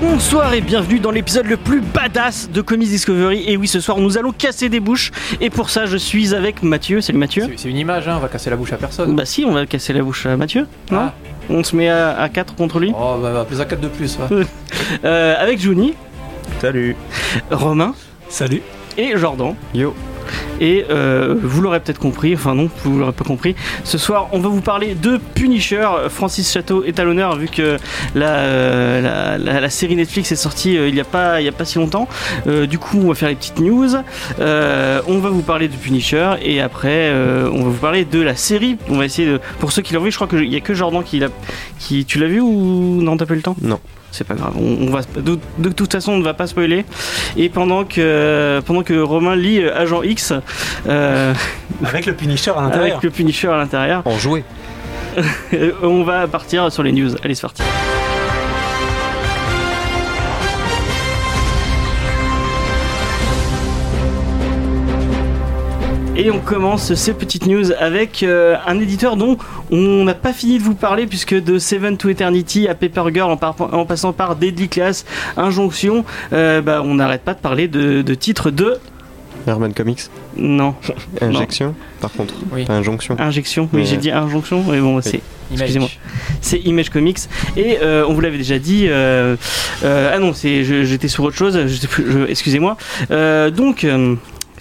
Bonsoir et bienvenue dans l'épisode le plus badass de Comics Discovery. Et oui, ce soir nous allons casser des bouches. Et pour ça, je suis avec Mathieu. Salut Mathieu. C'est- une image, hein, on va casser la bouche à personne. Bah si, on va casser la bouche à Mathieu. Non Ah. On se met à, 4 contre lui. Oh, bah, bah, plus à 4 de plus. ouais. Euh, avec Juni, Salut. Romain Salut. et Jordan. Yo. Et euh, vous l'aurez peut-être compris, enfin non, vous l'aurez pas compris. Ce soir, on va vous parler de Punisher. Francis Chateau est à l'honneur vu que la, euh, série Netflix est sortie euh, il n'y a, pas- a pas si longtemps. Du coup, on va faire les petites news. On va vous parler de Punisher et après, on va vous parler de la série. On va essayer de. Pour ceux qui l'ont vu, je crois qu'il n'y a que Jordan qui l'a. Qui, tu l'as vu ou non, t'as pas eu le temps? Non. C'est pas grave, on, on va, de, de toute façon on ne va pas spoiler. Et pendant que, pendant que Romain lit euh, Agent X, euh, Avec le Punisher à l'intérieur. avec le Punisher à l'intérieur, En jouet. on va partir sur les news. Allez, c'est parti. Et on commence ces petites news avec euh, un éditeur dont on n'a pas fini de vous parler puisque de Seven to Eternity à Paper Girl en, par- en passant par Deadly Class, Injonction, euh, bah, on n'arrête pas de parler de, de titres de... Herman Comics. Non, Injection, par contre. Oui. Pas injonction. Injection, oui j'ai dit Injonction, mais bon c'est... Image. Excusez-moi. c'est Image Comics et euh, on vous l'avait déjà dit euh, euh, ah non j'étais sur autre chose excusez-moi Euh, donc euh,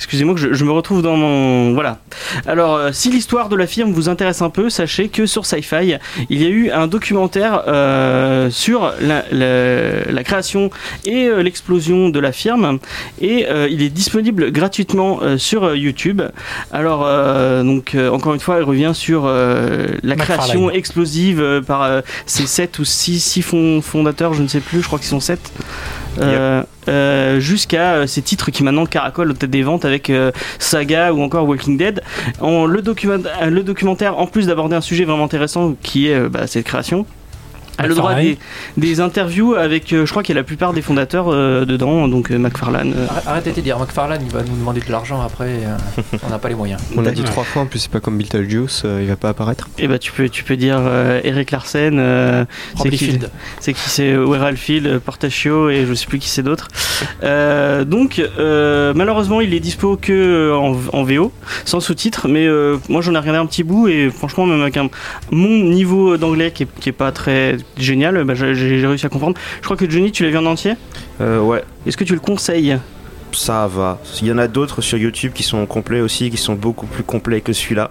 Excusez-moi que je, je me retrouve dans mon... Voilà. Alors, euh, si l'histoire de la firme vous intéresse un peu, sachez que sur Sci-Fi, il y a eu un documentaire euh, sur la, la- la création et euh, l'explosion de la firme. Et il est disponible gratuitement sur YouTube. Alors, donc, encore une fois, il revient sur la création explosive par ces 7 ou 6 fondateurs, je ne sais plus, je crois qu'ils sont 7. Euh, euh, jusqu'à euh, ces titres qui maintenant caracolent au tête des ventes avec Saga ou encore Walking Dead. En, le, document- le documentaire, en plus d'aborder un sujet vraiment intéressant qui est bah, cette création, a le droit à des, des interviews avec, euh, je crois qu'il y a la plupart des fondateurs euh, dedans, donc euh, McFarlane. euh, Arrête- Arrêtez de dire, McFarlane il va nous demander de l'argent après, euh, on n'a pas les moyens. On l'a dit trois fois, en plus c'est pas comme Beetlejuice, euh, il va pas apparaître. et bah tu peux, tu peux dire euh, Eric Larsen, euh, c'est qui. C'est Weral Field, Portachio et je sais plus qui c'est d'autre. Euh, donc euh, malheureusement il est dispo que en, en VO, sans sous-titres, mais euh, moi j'en ai regardé un petit bout et franchement même avec un, mon niveau d'anglais qui est, qui est pas très génial, bah, j'ai réussi à comprendre. Je crois que Johnny tu l'as vu en entier? Euh, ouais, Est-ce que tu le conseilles? Ça va. Il y en a d'autres sur YouTube qui sont complets aussi, qui sont beaucoup plus complets que celui-là.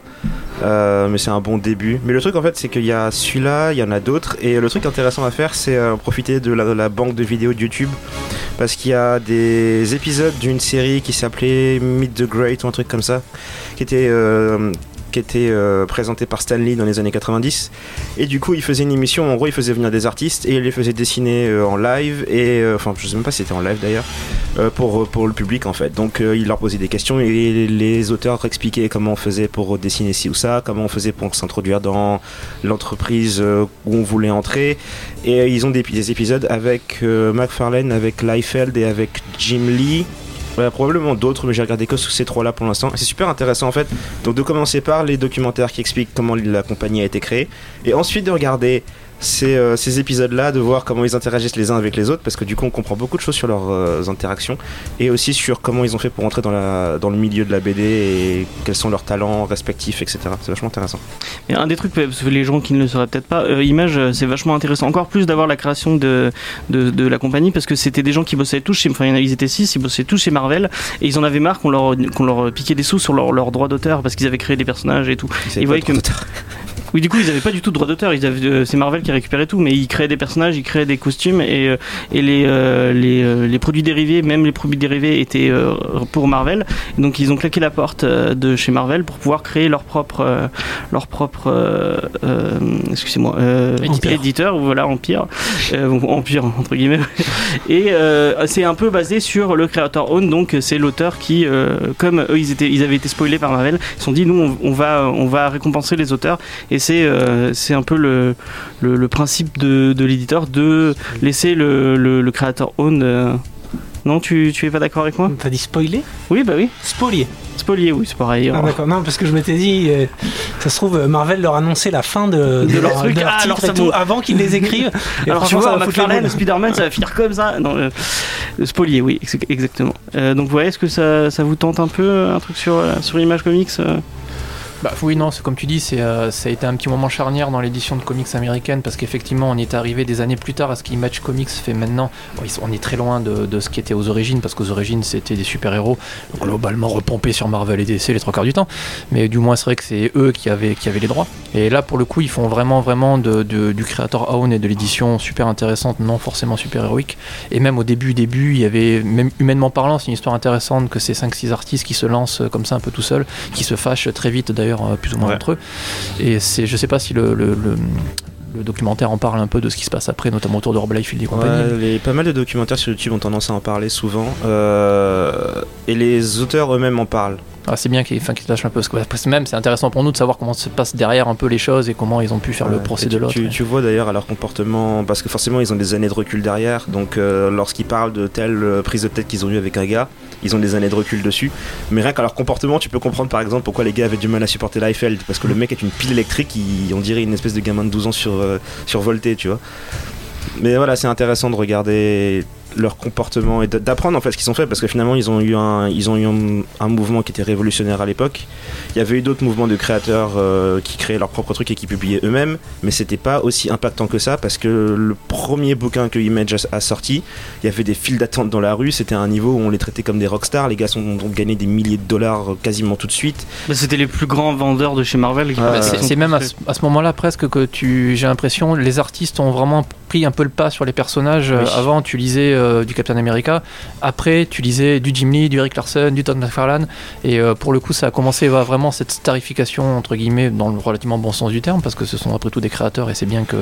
Euh, mais c'est un bon début. Mais le truc en fait, c'est qu'il y a celui-là, il y en a d'autres. Et le truc intéressant à faire, c'est euh, profiter de la, de la banque de vidéos de YouTube. Parce qu'il y a des épisodes d'une série qui s'appelait Meet the Great ou un truc comme ça, qui était, euh, qui était euh, présenté par Stanley dans les années 90. Et du coup, il faisait une émission, en gros, il faisait venir des artistes et il les faisait dessiner euh, en live. Et euh, enfin, je sais même pas si c'était en live d'ailleurs. Pour, pour le public en fait. Donc il leur posait des questions et les auteurs expliquaient comment on faisait pour dessiner ci ou ça, comment on faisait pour s'introduire dans l'entreprise où on voulait entrer. Et ils ont des, des épisodes avec McFarlane, avec Liefeld et avec Jim Lee. Ouais, probablement d'autres, mais j'ai regardé que ces trois-là pour l'instant. C'est super intéressant en fait. Donc de commencer par les documentaires qui expliquent comment la compagnie a été créée, et ensuite de regarder ces, euh, ces épisodes-là, de voir comment ils interagissent les uns avec les autres, parce que du coup on comprend beaucoup de choses sur leurs euh, interactions, et aussi sur comment ils ont fait pour entrer dans, la, dans le milieu de la BD et quels sont leurs talents respectifs, etc. C'est vachement intéressant. Et un des trucs, parce que les gens qui ne le sauraient peut-être pas, euh, Image, c'est vachement intéressant. Encore plus d'avoir la création de, de, de la compagnie, parce que c'était des gens qui bossaient tous chez, enfin, ils étaient six, ils bossaient tous chez Marvel, et ils en avaient marre qu'on leur, qu'on leur piquait des sous sur leurs leur droits d'auteur, parce qu'ils avaient créé des personnages et tout. Ils voyaient que-. Oui, du coup, ils avaient pas du tout de droit d'auteur. Euh, c'est Marvel qui récupérait tout, mais ils créaient des personnages, ils créaient des costumes et, euh, et les, euh, les, les produits dérivés, même les produits dérivés étaient euh, pour Marvel. Donc, ils ont claqué la porte de chez Marvel pour pouvoir créer leur propre, leur propre, excusez-moi, Éditeur. éditeur, voilà, empire, empire entre guillemets. Et c'est un peu basé sur le creator own, donc c'est l'auteur qui, comme eux, ils étaient, ils avaient été spoilés par Marvel, ils se sont dit nous, on, on va, on va récompenser les auteurs. Et c'est, euh, c'est un peu le, le, le principe de, de l'éditeur de laisser le, le, le creator own. euh, Non, tu, tu es pas d'accord avec moi? T'as dit spoiler? Oui, bah oui. Spolier. Spolier, oui, c'est pareil. Ah, d'accord. Non, parce que je m'étais dit, euh, ça se trouve, Marvel leur annonçait la fin de, De leur truc. de Ah, alors ça tout, vous- avant qu'ils les écrivent. Et Alors tu vois, McFarlane. Spider-Man, ça va finir comme ça. Non, euh, spolier, oui, ex- exactement. Euh, donc, ouais, est-ce que ça, ça vous tente un peu un truc sur, sur Image Comics Bah oui, non, c'est comme tu dis, euh, ça a été un petit moment charnière dans l'édition de comics américaine parce qu'effectivement, on est arrivé des années plus tard à ce qu'Image Comics fait maintenant. On est très loin de, ce qui était aux origines parce qu'aux origines, c'était des super-héros globalement repompés sur Marvel et DC les trois quarts du temps. Mais du moins, c'est vrai que c'est eux qui avaient, les droits. Et là, pour le coup, ils font vraiment, vraiment du créateur own et de l'édition super intéressante, non forcément super héroïque. Et même au début, début, il y avait, même humainement parlant, c'est une histoire intéressante que ces 5-6 artistes qui se lancent comme ça un peu tout seuls, qui se fâchent très vite d'ailleurs, euh, plus ou moins Ouais. entre eux. Et c'est, je sais pas si le, le, le- le documentaire en parle un peu de ce qui se passe après, notamment autour de Rob et compagnie. Ouais, les, pas mal de documentaires sur YouTube ont tendance à en parler souvent. euh, et les auteurs eux-mêmes en parlent. Ah, c'est bien qu'ils enfin, lâchent un peu, parce que parce que même c'est intéressant pour nous de savoir comment se passe derrière un peu les choses et comment ils ont pu faire le procès de l'autre. Tu, tu vois d'ailleurs à leur comportement, parce que forcément ils ont des années de recul derrière, donc euh, lorsqu'ils parlent de telle euh, prise de tête qu'ils ont eu avec un gars, ils ont des années de recul dessus. Mais rien qu'à leur comportement, tu peux comprendre par exemple pourquoi les gars avaient du mal à supporter Liefeld, parce que le mec est une pile électrique, on dirait une espèce de gamin de 12 ans sur, euh, survolté, tu vois. Mais voilà, c'est intéressant de regarder leur comportement et d'apprendre en fait ce qu'ils ont fait parce que finalement ils ont eu un ils ont eu un, un mouvement qui était révolutionnaire à l'époque il y avait eu d'autres mouvements de créateurs euh, qui créaient leurs propres trucs et qui publiaient eux-mêmes mais c'était pas aussi impactant que ça parce que le premier bouquin que Image a, a sorti il y avait des files d'attente dans la rue c'était un niveau où on les traitait comme des rockstars les gars sont, ont gagné des milliers de dollars euh, quasiment tout de suite Bah, C'était les plus grands vendeurs de chez Marvel. Ah, Bah, c'est même à ce, à ce moment-là presque que tu, j'ai l'impression, les artistes ont vraiment pris un peu le pas sur les personnages. Euh, Oui. Avant, tu lisais euh, du Captain America. Après, tu lisais du Jim Lee, du Eric Larson, du Todd McFarlane. Et euh, pour le coup, ça a commencé vraiment cette starification entre guillemets dans le relativement bon sens du terme, parce que ce sont après tout des créateurs et c'est bien que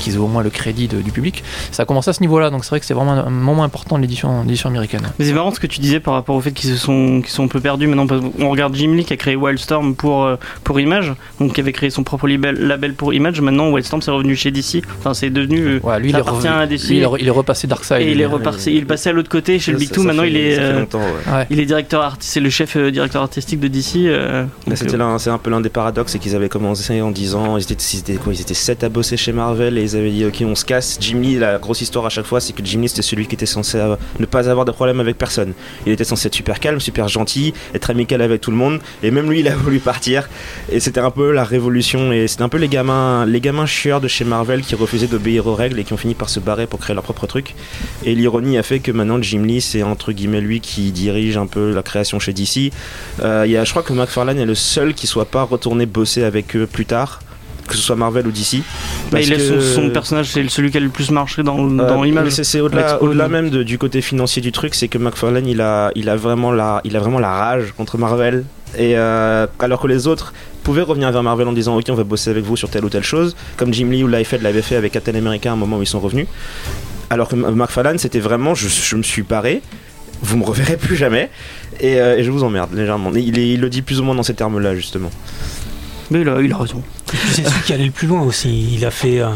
qu'ils aient au moins le crédit de- du public. Ça a commencé à ce niveau-là, donc c'est vrai que c'est vraiment un, moment important de l'édition, américaine. Mais c'est marrant ce que tu disais par rapport au fait qu'ils se sont, qu'ils sont un peu perdus maintenant. Parce qu'on regarde Jim Lee qui a créé Wildstorm pour, euh, pour Image, donc qui avait créé son propre label, pour Image. Maintenant, Wildstorm c'est revenu chez DC. Enfin, c'est devenu. Ouais, lui, il est, appartient revenu- à DC. lui, il est repassé Darkseid. et il est reparti, il passé à l'autre côté chez le Big Two. Maintenant, fait- il est, ça fait euh, longtemps, ouais. Ouais. il est directeur arti- c'est le chef euh, directeur artistique de DC. euh, donc, c'était euh, c'est un peu l'un des paradoxes, c'est qu'ils avaient commencé en disant, ils étaient, ils étaient quoi, ils étaient 7 à bosser chez Marvel et ils avaient dit ok on se casse. Jim Lee, la grosse histoire à chaque fois, c'est que Jim Lee c'était celui qui était censé avoir- ne pas avoir de problème avec personne. Il était censé être super calme, super gentil, être amical avec tout le monde et même lui il a voulu partir et c'était un peu la révolution et c'était un peu les gamins, les gamins chieurs de chez Marvel qui refusaient d'obéir aux règles et qui ont fini par se barrer pour créer leur propre truc. Et l'ironie a fait que maintenant Jim Lee c'est entre guillemets lui qui dirige un peu la création chez DC. Euh, y a, je crois que McFarlane est le seul qui soit pas retourné bosser avec eux plus tard, que ce soit Marvel ou DC. bah, parce il que- son personnage, c'est celui qui a le plus marché dans, Euh, dans mais c'est- au-delà, même de- du côté financier du truc, c'est que McFarlane il a, il a vraiment la, il a vraiment la rage contre Marvel. Et euh, alors que les autres pouvaient revenir vers Marvel en disant ok on va bosser avec vous sur telle ou telle chose, comme Jim Lee ou Liefeld l'avait fait avec Captain America à un moment où ils sont revenus. Alors que McFarlane c'était vraiment je, me suis paré, vous me reverrez plus jamais et, euh, je vous emmerde légèrement. Il le dit plus ou moins dans ces termes-là justement. Mais il a, il a raison. C'est celui qui allait le plus loin aussi. Il a fait. euh,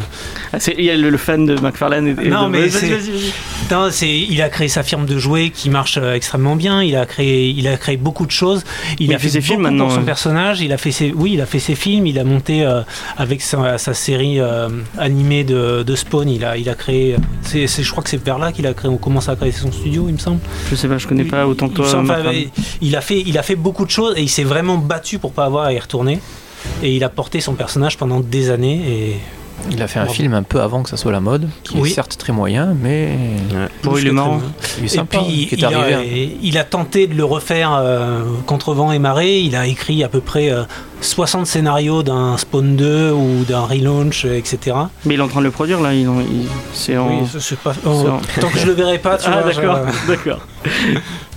Ah, il y a le, le fan de McFarlane. Et, et Non, de- mais vas-y, vas-y. Non, c'est, il a créé sa firme de jouets qui marche euh, extrêmement bien. Il a créé, il a créé beaucoup de choses. Il Oui, a fait ses films maintenant, pour son personnage. Il a fait ses, oui, il a fait ses films. Il a monté euh, avec sa, sa série euh, animée de, de Spawn. Il a, il a créé. C'est, c'est- je crois que c'est vers là qu'il a créé. On commence à créer son studio, il me semble. Je sais pas, je connais pas autant que toi. il a fait, il a fait beaucoup de choses et il s'est vraiment battu pour pas avoir à y retourner. Et il a porté son personnage pendant des années. Et Il a fait un film un peu avant que ça soit la mode, qui Oui. est certes très moyen, mais Bon, il est marrant. Et puis, a, hein. il a tenté de le refaire euh, contre vent et marée. Il a écrit à peu près euh, 60 scénarios d'un Spawn 2 ou d'un relaunch, etc. Mais il est en train de le produire là, il, c'est en. Oui, c'est pas. en- Tant que je le verrai pas, tu Ah vois. d'accord, je- d'accord.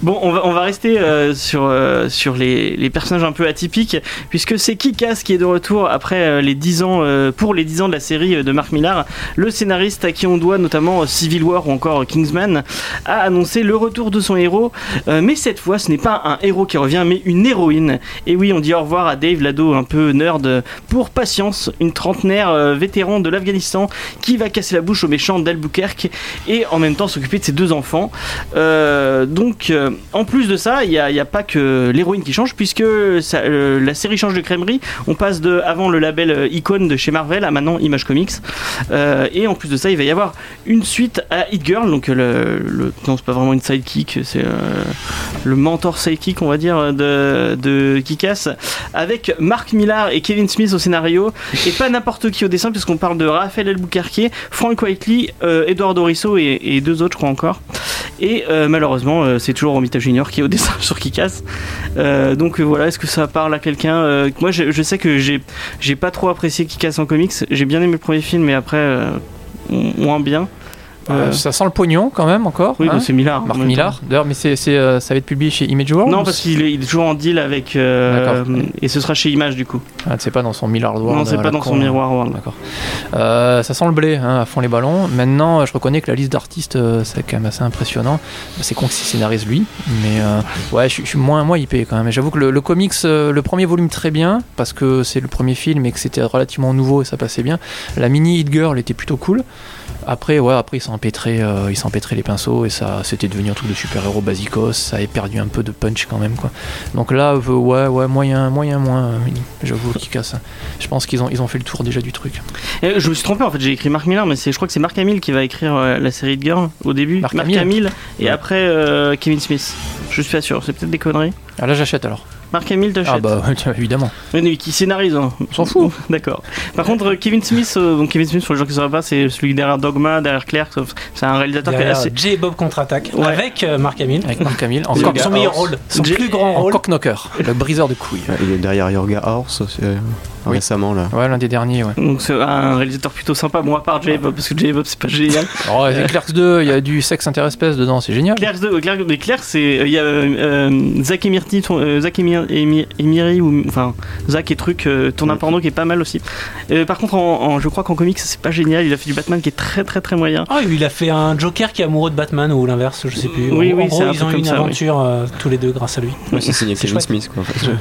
Bon, on va, on va rester euh, sur, euh, sur les, les personnages un peu atypiques, puisque c'est Kikas qui est de retour après euh, les 10 ans, pour les 10 ans de la série de Mark Millar. Le scénariste à qui on doit notamment Civil War ou encore Kingsman a annoncé le retour de son héros, mais cette fois ce n'est pas un héros qui revient, mais une héroïne. Et oui, on dit au revoir à Dave Un peu nerd, pour Patience, une trentenaire euh, vétéran de l'Afghanistan qui va casser la bouche aux méchants d'Albuquerque et en même temps s'occuper de ses deux enfants. Euh, donc, euh, en plus de ça, il n'y a, pas que l'héroïne qui change, puisque la série change de crèmerie. On passe de avant le label Icon de chez Marvel à maintenant Image Comics. Et en plus de ça, il va y avoir une suite à Hit Girl. Donc, le, non, c'est pas vraiment une sidekick, c'est le mentor sidekick, on va dire, de, de Kikas, avec Mark Millar et Kevin Smith au scénario, et pas n'importe qui au dessin, puisqu'on parle de Raphaël Albuquerque, Frank Whiteley, euh, Eduardo Risso et, deux autres, je crois encore. Et euh, malheureusement, euh, c'est toujours Romita Junior qui est au dessin sur Kikas. Donc voilà, est-ce que ça parle à quelqu'un Moi, je, sais que j'ai pas trop apprécié Kikas en comics. J'ai bien aimé le premier film, mais après, moins bien. Euh, Euh, ça sent le pognon quand même encore. oui, hein. c'est Millard. Marc. Millard. D'ailleurs, mais c'est, euh, ça va être publié chez Image World Non, parce qu'il est, toujours en deal avec. euh, et ce sera chez Image du coup. Ah, c'est pas dans son Millard World. non, c'est à pas dans son hein. miroir World. D'accord. Euh, ça sent le blé, hein, à fond les ballons. Maintenant, je reconnais que la liste d'artistes, euh, c'est quand même assez impressionnant. C'est con que c'est scénarise lui, mais euh, ouais, je, suis- je suis moins, moins hypé quand même. Et J'avoue que le, le comics, euh, le premier volume très bien, parce que c'est le premier film et que c'était relativement nouveau et ça passait bien. La mini Hit Girl était plutôt cool. Après, ouais, après ils s'en empêtraient, euh, les pinceaux et ça, c'était devenu un truc de super-héros basicos. Ça avait perdu un peu de punch quand même, quoi. Donc là, euh, ouais, ouais, moyen, moyen, moins, euh. J'avoue qu'ils cassent. Je pense qu'ils ont, ils ont fait le tour déjà du truc. Et je me suis trompé en fait, j'ai écrit Mark Millar, mais je crois que c'est Mark Hamill qui va écrire euh, la série de Girl au début. Mark Hamill et Ouais. après euh, Kevin Smith. Je suis pas sûr, c'est peut-être des conneries. Ah là, j'achète alors. Mark Hamill t'achètes Ah bah, tiens, évidemment. Oui, mais qui scénarise, hein. On s'en fout. D'accord. Par contre, euh, Kevin Smith, euh, donc Kevin Smith, pour les gens qui ne sauraient pas, c'est celui derrière Dogma, derrière Claire. sauf- C'est un réalisateur qui est Derrière assez. J. Bob contre-attaque Ouais. avec euh, Mark Hamill. Avec Mark Hamill. En, son meilleur rôle, son J- plus grand en rôle. cock-knocker, le briseur de couilles. Il est derrière Yorga Horse aussi, Oui. récemment là. Ouais, l'un des derniers, ouais. Donc c'est un réalisateur plutôt sympa, bon à part J. Bob, parce que J. Bob c'est pas génial. Alors, ouais, Clerks 2, il y a du sexe interespèce dedans, c'est génial. Claire, de, Claire, mais Claire, c'est il y a euh, euh, Zach Emirti, ton- euh, Zach Emir- Emir- Emiri ou enfin Zach et truc euh, tourne un porno qui est pas mal aussi. Euh, par contre, en, en- je crois qu'en comics c'est pas génial. Il a fait du Batman qui est très très très moyen. Ah, il a fait un Joker qui est amoureux de Batman ou l'inverse, je sais plus. Oui, en, oui, en gros, c'est un ils ont eu une ça, oui. aventure euh, tous les deux grâce à lui. Ouais, c'est signé Kevin. Smith quoi en fait. Et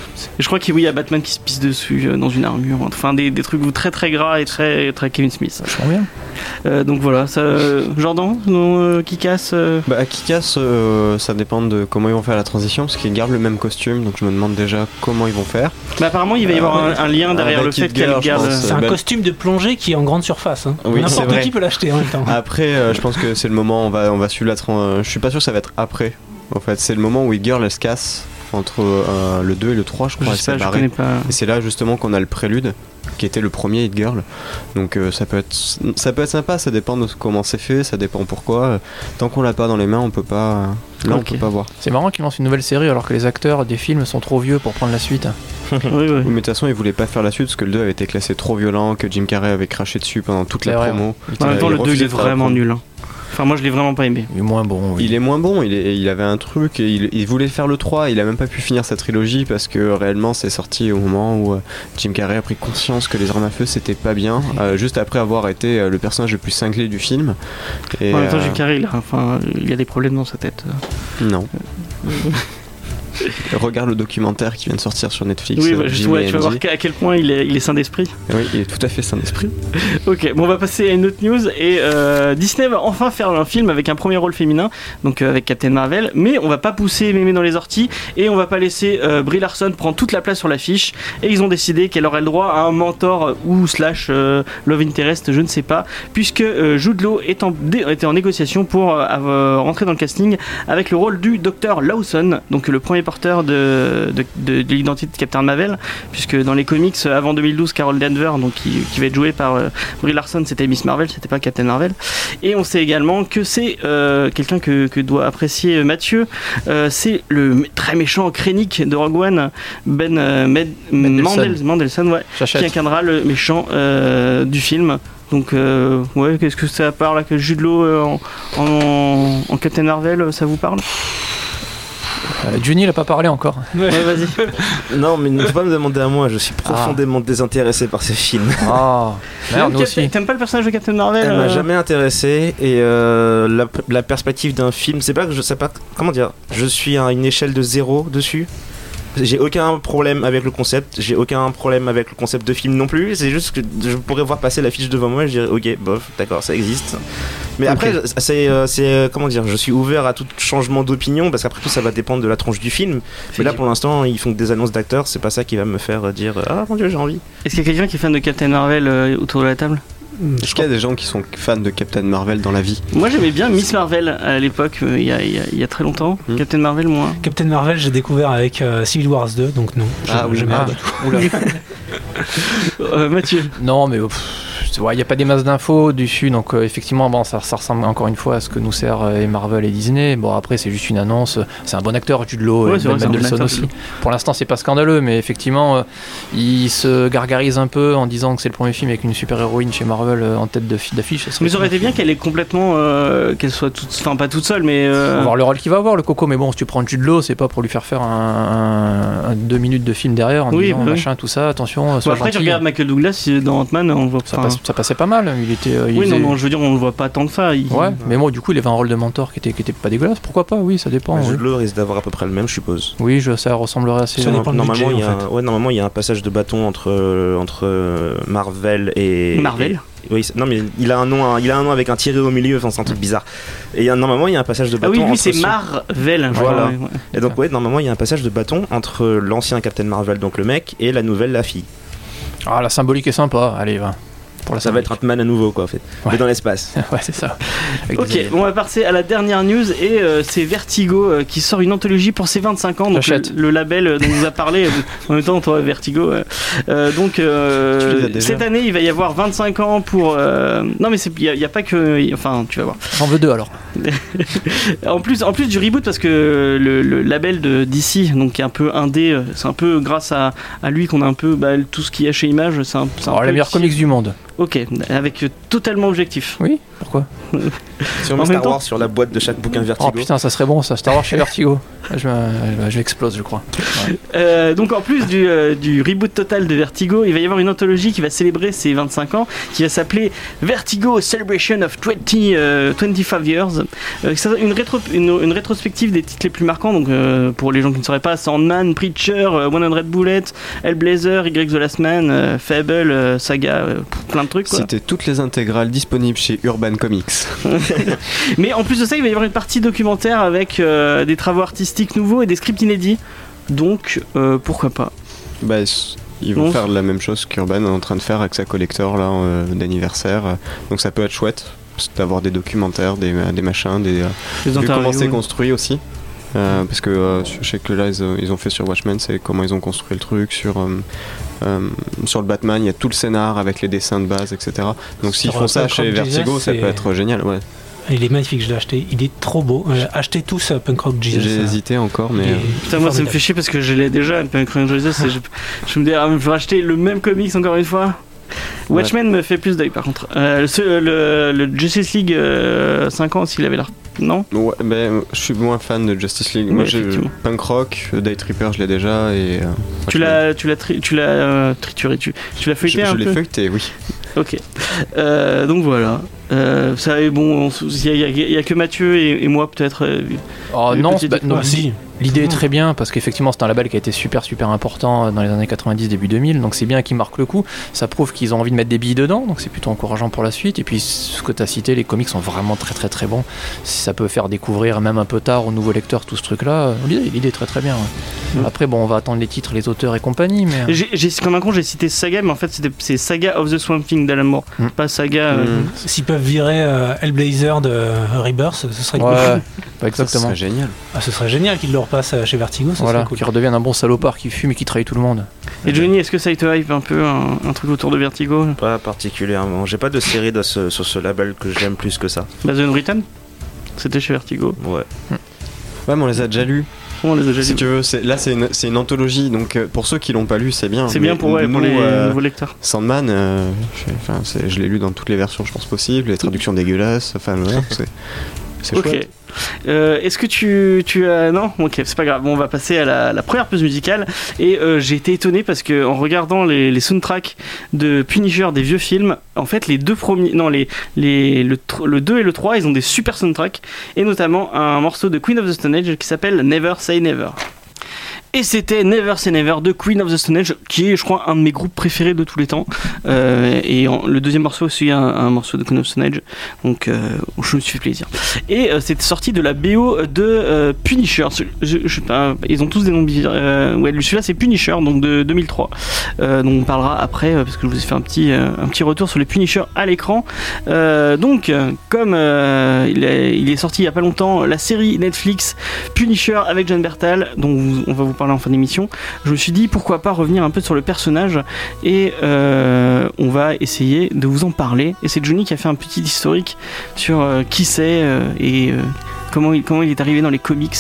je crois qu'il oui, y a Batman qui se pisse dessus euh, dans une Enfin des, des trucs très très gras et très très Kevin Smith. Vachement bien. Euh, donc voilà, ça, euh, Jordan, non, euh, qui casse. euh, Bah, qui casse, euh, ça dépend de comment ils vont faire la transition, parce qu'ils gardent le même costume, donc je me demande déjà comment ils vont faire. Bah, apparemment, il va y avoir un, un lien derrière le fait qu'elle je garde. pense. C'est un bah- costume de plongée qui est en grande surface. hein. Oui, N'importe qui peut l'acheter en même temps. Après, euh, je pense que c'est le moment, on va, on va suivre la tran- Je suis pas sûr que ça va être après. En fait, c'est le moment où Girl elle se casse entre euh, le 2 et le 3, je Je crois. sais pas, je barrée. connais pas. Et c'est là justement qu'on a le prélude, qui était le premier Hit Girl. Donc euh, ça peut être, ça peut être sympa. Ça dépend de comment c'est fait, ça dépend pourquoi. Tant qu'on l'a pas dans les mains, on peut pas. euh, Là, on peut pas voir. C'est marrant qu'ils lancent une nouvelle série alors que les acteurs des films sont trop vieux pour prendre la suite. Oui, oui. Mais de toute façon, ils voulaient pas faire la suite parce que le 2 avait été classé trop violent, que Jim Carrey avait craché dessus pendant toute C'est la vrai, promo. En même temps, il le 2 il est vraiment nul. hein. Enfin, moi je l'ai vraiment pas aimé. Il est moins bon. oui. Il est moins bon, il, est- il avait un truc, et il, il voulait faire le 3, il a même pas pu finir sa trilogie parce que réellement c'est sorti au moment où euh, Jim Carrey a pris conscience que les armes à feu c'était pas bien, euh, juste après avoir été euh, le personnage le plus cinglé du film. Et, en même temps, euh, Jim Carrey, il a, enfin, il a des problèmes dans sa tête. Non. Regarde le documentaire qui vient de sortir sur Netflix. Oui, euh, bah, juste, ouais, tu vas voir à quel point il est, il est sain d'esprit. Oui, il est tout à fait sain d'esprit. Ok, bon, on va passer à une autre news. Et euh, Disney va enfin faire un film avec un premier rôle féminin, donc euh, avec Captain Marvel. Mais on va pas pousser Mémé dans les orties et on va pas laisser euh, Brie Larson prendre toute la place sur l'affiche. Et ils ont décidé qu'elle aurait le droit à un mentor euh, ou slash euh, love interest, je ne sais pas, puisque euh, Jude Law est en, dé- était en négociation pour euh, rentrer dans le casting avec le rôle du docteur Lawson, donc le premier porteur de, de, de- de l'identité de Captain Marvel, puisque dans les comics euh, avant 2012, Carol Danver, donc qui, qui va être jouée par euh, Brie Larson, c'était Miss Marvel, c'était pas Captain Marvel. Et on sait également que c'est euh, quelqu'un que, que doit apprécier Mathieu, euh, c'est le très méchant Krennic de Rogue One, Ben, Med- Mendelsohn. Mandel- Mandelson, ouais, qui incarnera le méchant du film. Donc, euh, ouais, qu'est-ce que ça parle là, que Jude Law euh, en, en, en Captain Marvel, ça vous parle? Euh, Johnny, il a pas parlé encore. Ouais, vas-y. Non, mais ne faut pas me demander à moi, je suis profondément désintéressé par ces films. Ah, merde, nous Cap- aussi. T'aimes pas le personnage de Captain Marvel Elle m'a euh, jamais intéressé et euh, la, la perspective d'un film, c'est pas que je sais pas comment dire, je suis à une échelle de zéro dessus. J'ai aucun problème avec le concept, j'ai aucun problème avec le concept de film non plus. C'est juste que je pourrais voir passer l'affiche devant moi et je dirais ok, bof, d'accord, ça existe. Mais après, c'est euh, c'est, euh, comment dire, je suis ouvert à tout changement d'opinion parce qu'après tout ça va dépendre de la tranche du film. Mais là pour l'instant, ils font que des annonces d'acteurs, c'est pas ça qui va me faire euh, dire ah mon dieu, j'ai envie. Est-ce qu'il y a quelqu'un qui est fan de Captain Marvel euh, autour de la table? Est-ce qu'il y a des gens qui sont fans de Captain Marvel dans la vie Moi j'aimais bien Miss Marvel à l'époque, euh, il y, a, y y très longtemps. Hmm. Captain Marvel, moins. Captain Marvel, j'ai découvert avec euh, Civil Wars 2, donc non. Ah oui, ah. Euh, Mathieu. Non, mais il n'y a pas des masses d'infos dessus, donc euh, effectivement, bon, ça, ça ressemble encore une fois à ce que nous sert euh, et Marvel et Disney. Bon, après, c'est juste une annonce. C'est un bon acteur, Jude Law, Ouais, et vrai, bon Mendelsohn acteur, aussi. Pour l'instant, c'est pas scandaleux, mais effectivement, euh, il se gargarise un peu en disant que c'est le premier film avec une super héroïne chez Marvel en tête d'affiche. Mais ça aurait été bien qu'elle est complètement. qu'elle soit toute. Enfin, pas toute seule, mais. On va voir le rôle qu'il va avoir, le Coco. Mais bon, si tu prends Jude Law, c'est pas pour lui faire faire un, un- un deux minutes de film derrière en Oui, disant bah machin, tout ça. Attention, bon, après, tu gentil. regardes Michael Douglas dans Ant-Man, on voit Ça, pas. passe- ça passait pas mal. Il était. euh, il Oui, non, faisait- non, je veux dire, on le voit pas tant que ça. il- Ouais, mais moi, du coup, il avait un rôle de mentor qui était, qui était pas dégueulasse. Pourquoi pas Oui, ça dépend. Oui. Jude Law risque d'avoir à peu près le même, je suppose. Oui, je, ça ressemblerait assez. Ça dépend du normalement, budget, il y a en fait. un, ouais, normalement, il y a un passage de bâton entre, euh, entre euh, Marvel et. Marvel. et- oui, non, mais il a un nom, il a un nom avec un tiré au milieu, enfin, c'est un truc bizarre. Et normalement, il y a un passage de Ah bâton. oui, lui, c'est son- Marvel. Voilà. crois, ouais, ouais. Et donc, ouais, normalement, il y a un passage de bâton entre l'ancien Captain Marvel, donc le mec, et la nouvelle, la fille. Ah, la symbolique est sympa. Allez, va. Pour la Ça va être Ant-Man à nouveau, quoi, en fait. Ouais. Mais dans l'espace. ouais, c'est ça. Avec Ok, on va passer à la dernière news et euh, c'est Vertigo euh, qui sort une anthologie pour ses 25 ans. Donc le, label euh, dont on vous a parlé. en même temps, toi, Vertigo. euh, donc euh, cette année, il va y avoir 25 ans pour. euh, Non, mais il n'y a, pas que. Enfin, tu vas voir. J'en veux deux alors. En plus, en plus du reboot, parce que le, le label de DC, donc qui est un peu indé, c'est un peu grâce à, à lui qu'on a un peu bah, tout ce qu'il y a chez Image. C'est un, un Alors, peu les meilleurs qui- comics du monde. Ok, avec totalement objectif. Oui Pourquoi Si on met Star temps- Wars sur la boîte de chaque bouquin Vertigo. Oh putain, ça serait bon ça. Star Wars chez Vertigo. Je, me- je explose, je crois. Euh, donc en plus du, euh, du reboot total de Vertigo, il va y avoir une anthologie qui va célébrer ses 25 ans, qui va s'appeler Vertigo Celebration of 20, euh, 25 Years. Euh, c'est une, rétro, une, une rétrospective des titres les plus marquants. Donc euh, pour les gens qui ne sauraient pas, Sandman, Preacher, euh, 100 Bullets, Hellblazer, Y The Last Man, euh, Fable, euh, Saga, euh, plein de C'était toutes les intégrales disponibles chez Urban Comics. Mais en plus de ça, il va y avoir une partie documentaire avec euh, des travaux artistiques nouveaux et des scripts inédits. Donc euh, pourquoi pas. Bah, ils vont Non. faire la même chose qu'Urban est en train de faire avec sa collector là euh, d'anniversaire. Donc ça peut être chouette c'est d'avoir des documentaires, des, des machins, des, interviews, comment c'est construit aussi. Euh, parce que euh, je sais que là ils, ont- ils ont fait sur Watchmen, c'est comment ils ont construit le truc. Sur, euh, euh, sur le Batman, il y a tout le scénar avec les dessins de base, etc. Donc s'ils font ça chez Vertigo, ça peut être génial. Ouais. Il est magnifique, je l'ai acheté. Il est trop beau. Euh, achetez tous euh, Punk Rock Jesus. J'ai euh, hésité encore, mais est euh, Putain, moi ça me fait chier parce que je l'ai déjà, Punk Rock Jesus, et je, je me dis, ah, je vais racheter le même comics encore une fois. Watchmen me fait plus d'œil par contre. Euh, ce- le, le Justice League euh, 5 ans, s'il avait l'air. Non? Ouais, ben, je suis moins fan de Justice League. Ouais, Moi, j'ai. Punk Rock, Day Tripper, je l'ai déjà et. euh, Tu l'as, tu l'as, tri- tu l'as euh, trituré, tu, tu l'as Je, feuilleté je un l'ai peu? feuilleté, oui. Ok. Euh, donc voilà. Euh, ça est bon. Il y, a- que Mathieu et, et moi peut-être. euh, Oh non, bah, non, Ah, si. L'idée est très bien parce qu'effectivement c'est un label qui a été super super important euh, dans les années 90 début 2000 donc c'est bien qu'ils marquent le coup ça prouve qu'ils ont envie de mettre des billes dedans donc c'est plutôt encourageant pour la suite et puis ce que tu as cité les comics sont vraiment très très très bons si ça peut faire découvrir même un peu tard aux nouveaux lecteurs tout ce truc là l'idée l'idée est très très bien ouais. Mm. après bon on va attendre les titres les auteurs et compagnie mais euh, J'ai, j'ai- comme un con, j'ai cité Saga, mais en fait c'était- c'est Saga of the Swamp Thing d'Alan Moore, Mm. pas Saga. euh, Mm. Peuvent virer euh, Hellblazer de Rebirth, ce serait cool. Ouais, bah, Ça exactement. serait génial. Ah, ce serait génial qu'il le repasse euh, chez Vertigo, ça Voilà, serait cool. qui redevienne un bon salopard qui fume et qui trahit tout le monde. Et Johnny, est-ce que ça te hype un peu un, un truc autour de Vertigo? Pas particulièrement. J'ai pas de série de ce- sur ce label que j'aime plus que ça. La Zone Return C'était chez Vertigo. Ouais. Ouais, mais on les a déjà lus. On les a déjà Si lus. tu veux, là c'est une, anthologie, donc euh, pour ceux qui l'ont pas lu, c'est bien. C'est bien pour, ouais, pour nous, les euh, nouveaux lecteurs. Sandman, euh, je, l'ai lu dans toutes les versions, je pense possibles, les traductions dégueulasses, enfin voilà, c'est chouette. Euh, Est-ce que tu, tu as. Non? Ok, c'est pas grave. Bon, on va passer à la, la première pause musicale. Et euh, j'ai été étonné parce que en regardant les, les soundtracks de Punisher des vieux films, en fait, les deux premiers. Non, les, les, le, le 2 et le 3, ils ont des super soundtracks. Et notamment un morceau de Queen of the Stone Age qui s'appelle Never Say Never. Et c'était Never Say Never de Queen of the Stone Age, qui est, je crois, un de mes groupes préférés de tous les temps. Euh, et le deuxième morceau aussi, un, un morceau de Queen of the Stone Age. Donc, euh, je me suis fait plaisir. Et euh, c'est sorti de la BO de euh, Punisher. Je- je ils ont tous des noms bizarres. Ouais, celui-là c'est Punisher, donc de 2003. Euh, donc on parlera après, parce que je vous ai fait un petit, un petit retour sur les Punisher à l'écran. Donc, comme il, est, sorti il y a pas longtemps, la série Netflix Punisher avec John Bertal, dont on va vous en fin d'émission, je me suis dit pourquoi pas revenir un peu sur le personnage et euh, on va essayer de vous en parler. Et c'est Johnny qui a fait un petit historique sur euh, qui c'est euh, et comment, il, comment il est arrivé dans les comics.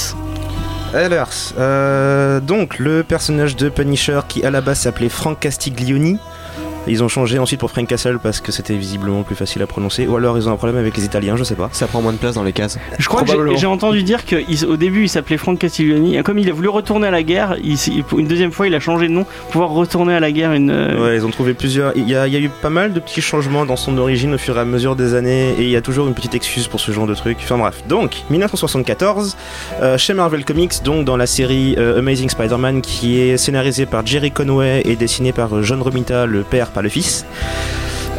Alors, donc le personnage de Punisher qui à la base s'appelait Frank Castiglioni. Ils ont changé ensuite pour Frank Castle parce que c'était visiblement plus facile à prononcer. Ou alors ils ont un problème avec les Italiens, je sais pas. Ça prend moins de place dans les cases. Je crois que j'ai- entendu dire qu'au début il s'appelait Frank Castiglioni. Et Comme il a voulu retourner à la guerre, il une deuxième fois il a changé de nom pour pouvoir retourner à la guerre. Une, euh, Ouais, ils ont trouvé plusieurs. Il y, a, il y a eu pas mal de petits changements dans son origine au fur et à mesure des années, et il y a toujours une petite excuse pour ce genre de truc. Enfin bref. Donc, 1974, euh, chez Marvel Comics, donc dans la série euh, Amazing Spider-Man, qui est scénarisée par Jerry Conway et dessinée par euh, John Romita, le père, pas le fils.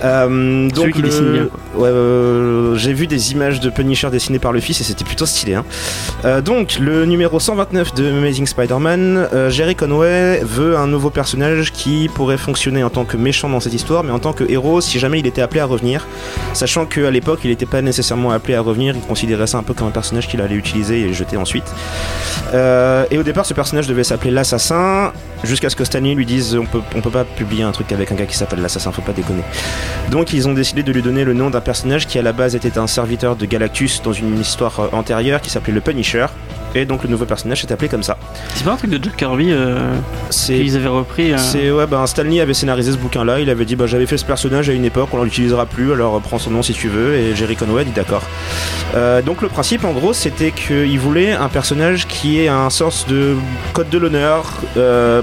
Euh, donc qui le- bien. Ouais, euh, j'ai vu des images de Punisher dessinées par le fils et c'était plutôt stylé. hein. Euh, donc le numéro 129 de Amazing Spider-Man, euh, Jerry Conway veut un nouveau personnage qui pourrait fonctionner en tant que méchant dans cette histoire, mais en tant que héros si jamais il était appelé à revenir. Sachant qu'à l'époque il n'était pas nécessairement appelé à revenir, il considérait ça un peu comme un personnage qu'il allait utiliser et jeter ensuite. Et au départ ce personnage devait s'appeler l'assassin, jusqu'à ce que Stanley lui dise on peut, on peut pas publier un truc avec un gars qui s'appelle l'assassin, faut pas déconner. Donc ils ont décidé de lui donner le nom d'un personnage qui à la base était un serviteur de Galactus dans une histoire euh, antérieure qui s'appelait le Punisher. Et donc le nouveau personnage s'est appelé comme ça. C'est pas un truc de Jack Kirby euh, qu'ils avaient repris. euh, c'est ouais ben Stanley avait scénarisé ce bouquin là, il avait dit bah j'avais fait ce personnage à une époque, on l'utilisera plus, alors euh, prends son nom si tu veux et Jerry Conway dit d'accord. Euh, donc le principe en gros c'était qu'il voulait un personnage qui ait un sens de code de l'honneur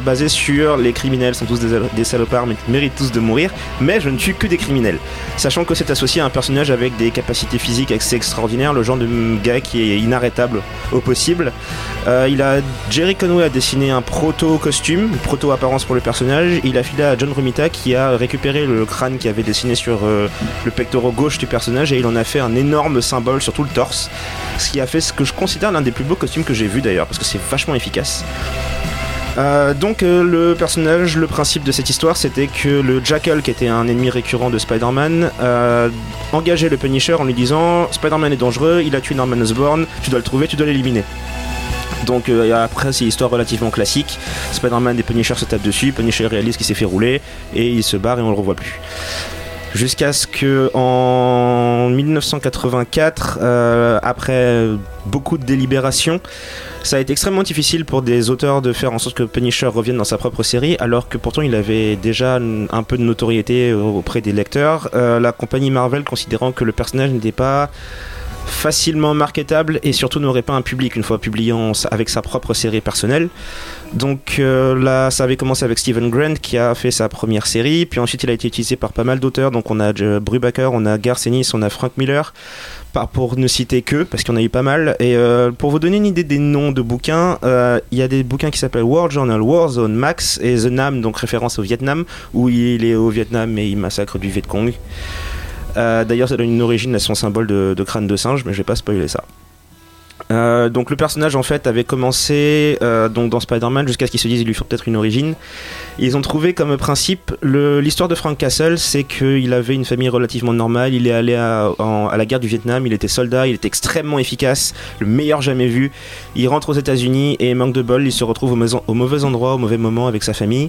basé sur les criminels sont tous des, des salopards mais méritent tous de mourir, mais je ne tue que des criminels. Sachant que c'est associé à un personnage avec des capacités physiques assez extraordinaires, le genre de gars qui est inarrêtable au possible. Euh, Jerry Conway a dessiné un proto costume, une proto apparence pour le personnage. Il a filé à John Romita qui a récupéré le crâne qu'il avait dessiné sur euh, le pectoral gauche du personnage et il en a fait un énorme symbole sur tout le torse. Ce qui a fait ce que je considère l'un des plus beaux costumes que j'ai vu d'ailleurs parce que c'est vachement efficace. Euh, donc euh, le personnage, le principe de cette histoire, c'était que le Jackal, qui était un ennemi récurrent de Spider-Man, euh, engageait le Punisher en lui disant Spider-Man est dangereux, il a tué Norman Osborn, tu dois le trouver, tu dois l'éliminer. Donc après c'est une histoire relativement classique. Spider-Man et Punisher se tapent dessus, Punisher réalise qu'il s'est fait rouler et il se barre et on le revoit plus. Jusqu'à ce que en 1984, euh, après beaucoup de délibérations, ça a été extrêmement difficile pour des auteurs de faire en sorte que Punisher revienne dans sa propre série, alors que pourtant il avait déjà un peu de notoriété auprès des lecteurs. Euh, la compagnie Marvel considérant que le personnage n'était pas facilement marketable et surtout n'aurait pas un public une fois publié avec sa propre série personnelle. Donc euh, là, ça avait commencé avec Steven Grant qui a fait sa première série, puis ensuite il a été utilisé par pas mal d'auteurs. Donc on a euh, Brubaker, on a Garth Ennis, on a Frank Miller, par, pour ne citer que, parce en a eu pas mal. Et euh, pour vous donner une idée des noms de bouquins, il y a des bouquins qui s'appellent War Journal, Warzone, Max et The Nam, donc référence au Vietnam, où il est au Vietnam et il massacre du Viet Cong. Euh, D'ailleurs, ça donne une origine à son symbole de, crâne de singe, mais je vais pas spoiler ça. Euh, donc le personnage en fait avait commencé euh, donc dans Spider-Man jusqu'à ce qu'ils se disent il lui faut peut-être une origine. Ils ont trouvé comme principe l'histoire de Frank Castle, c'est qu'il avait une famille relativement normale. Il est allé à, la guerre du Vietnam, il était soldat, il était extrêmement efficace, le meilleur jamais vu. Il rentre aux États-Unis et manque de bol, il se retrouve au mauvais endroit, au mauvais moment avec sa famille.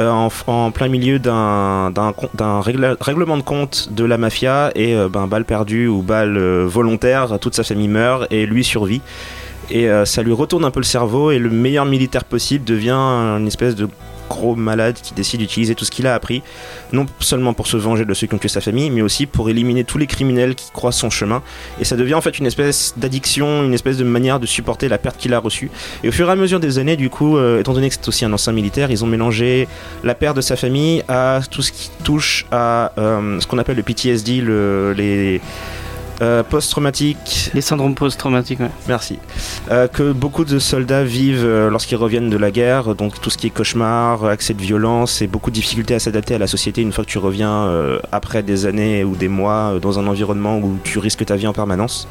Euh, en, en plein milieu d'un règlement de compte de la mafia et euh, ben, balle perdue ou balle euh, volontaire, toute sa famille meurt et lui survit. Et ça lui retourne un peu le cerveau et le meilleur militaire possible devient une espèce de gros malade qui décide d'utiliser tout ce qu'il a appris, non seulement pour se venger de ceux qui ont tué sa famille, mais aussi pour éliminer tous les criminels qui croisent son chemin. Et ça devient en fait une espèce d'addiction, une espèce de manière de supporter la perte qu'il a reçue. Et au fur et à mesure des années, du coup, euh, étant donné que c'est aussi un ancien militaire, ils ont mélangé la perte de sa famille à tout ce qui touche à euh, ce qu'on appelle le PTSD, le, les euh, post-traumatiques Les syndromes post-traumatiques, ouais. Merci. Euh, que beaucoup de soldats vivent euh, lorsqu'ils reviennent de la guerre, donc tout ce qui est cauchemar, accès de violence et beaucoup de difficultés à s'adapter à la société une fois que tu reviens après des années ou des mois dans un environnement où tu risques ta vie en permanence.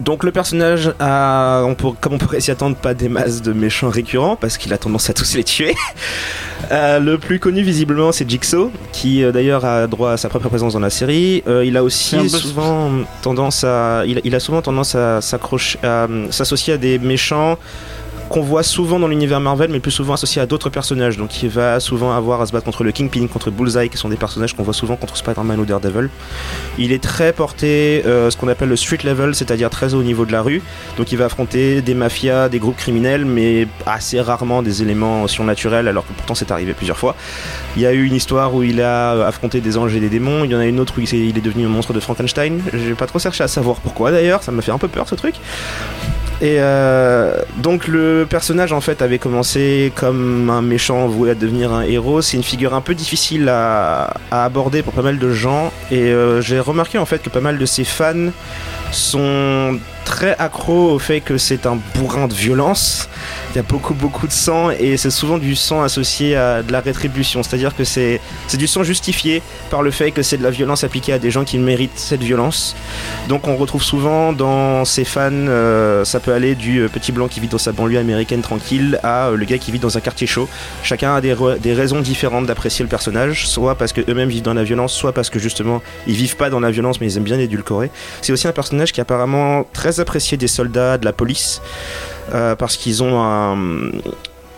Donc le personnage a, on comme on pourrait s'y attendre, pas des masses de méchants récurrents parce qu'il a tendance à tous les tuer. Euh, le plus connu visiblement c'est Jigsaw qui euh, d'ailleurs a droit à sa propre présence dans la série. Euh, il a aussi souvent tendance à, il, il a souvent tendance à s'accrocher, à s'associer à des méchants qu'on voit souvent dans l'univers Marvel, mais plus souvent associés à d'autres personnages. Donc il va souvent avoir à se battre contre le Kingpin, contre Bullseye, qui sont des personnages qu'on voit souvent contre Spider-Man ou Daredevil. Il est très porté, euh, ce qu'on appelle le street level, c'est-à-dire très haut au niveau de la rue. Donc il va affronter des mafias, des groupes criminels, mais assez rarement des éléments surnaturels, alors que pourtant c'est arrivé plusieurs fois. Il y a eu une histoire où il a affronté des anges et des démons. Il y en a une autre où il est devenu un monstre de Frankenstein. J'ai pas trop cherché à savoir pourquoi d'ailleurs, ça m'a fait un peu peur ce truc. Et euh, donc le personnage en fait avait commencé comme un méchant voué à devenir un héros. C'est une figure un peu difficile à, aborder pour pas mal de gens. Et euh, j'ai remarqué en fait que pas mal de ses fans sont très accros au fait que c'est un bourrin de violence. Il y a beaucoup beaucoup de sang et c'est souvent du sang associé à de la rétribution. C'est-à-dire que c'est du sang justifié par le fait que c'est de la violence appliquée à des gens qui méritent cette violence. Donc on retrouve souvent dans ses fans, euh, ça peut aller du euh, petit blanc qui vit dans sa banlieue américaine tranquille à euh, le gars qui vit dans un quartier chaud. Chacun a des, des raisons différentes d'apprécier le personnage, soit parce que eux-mêmes vivent dans la violence, soit parce que justement ils vivent pas dans la violence mais ils aiment bien édulcorer. C'est aussi un personnage qui est apparemment très apprécié des soldats, de la police, euh, parce qu'ils ont un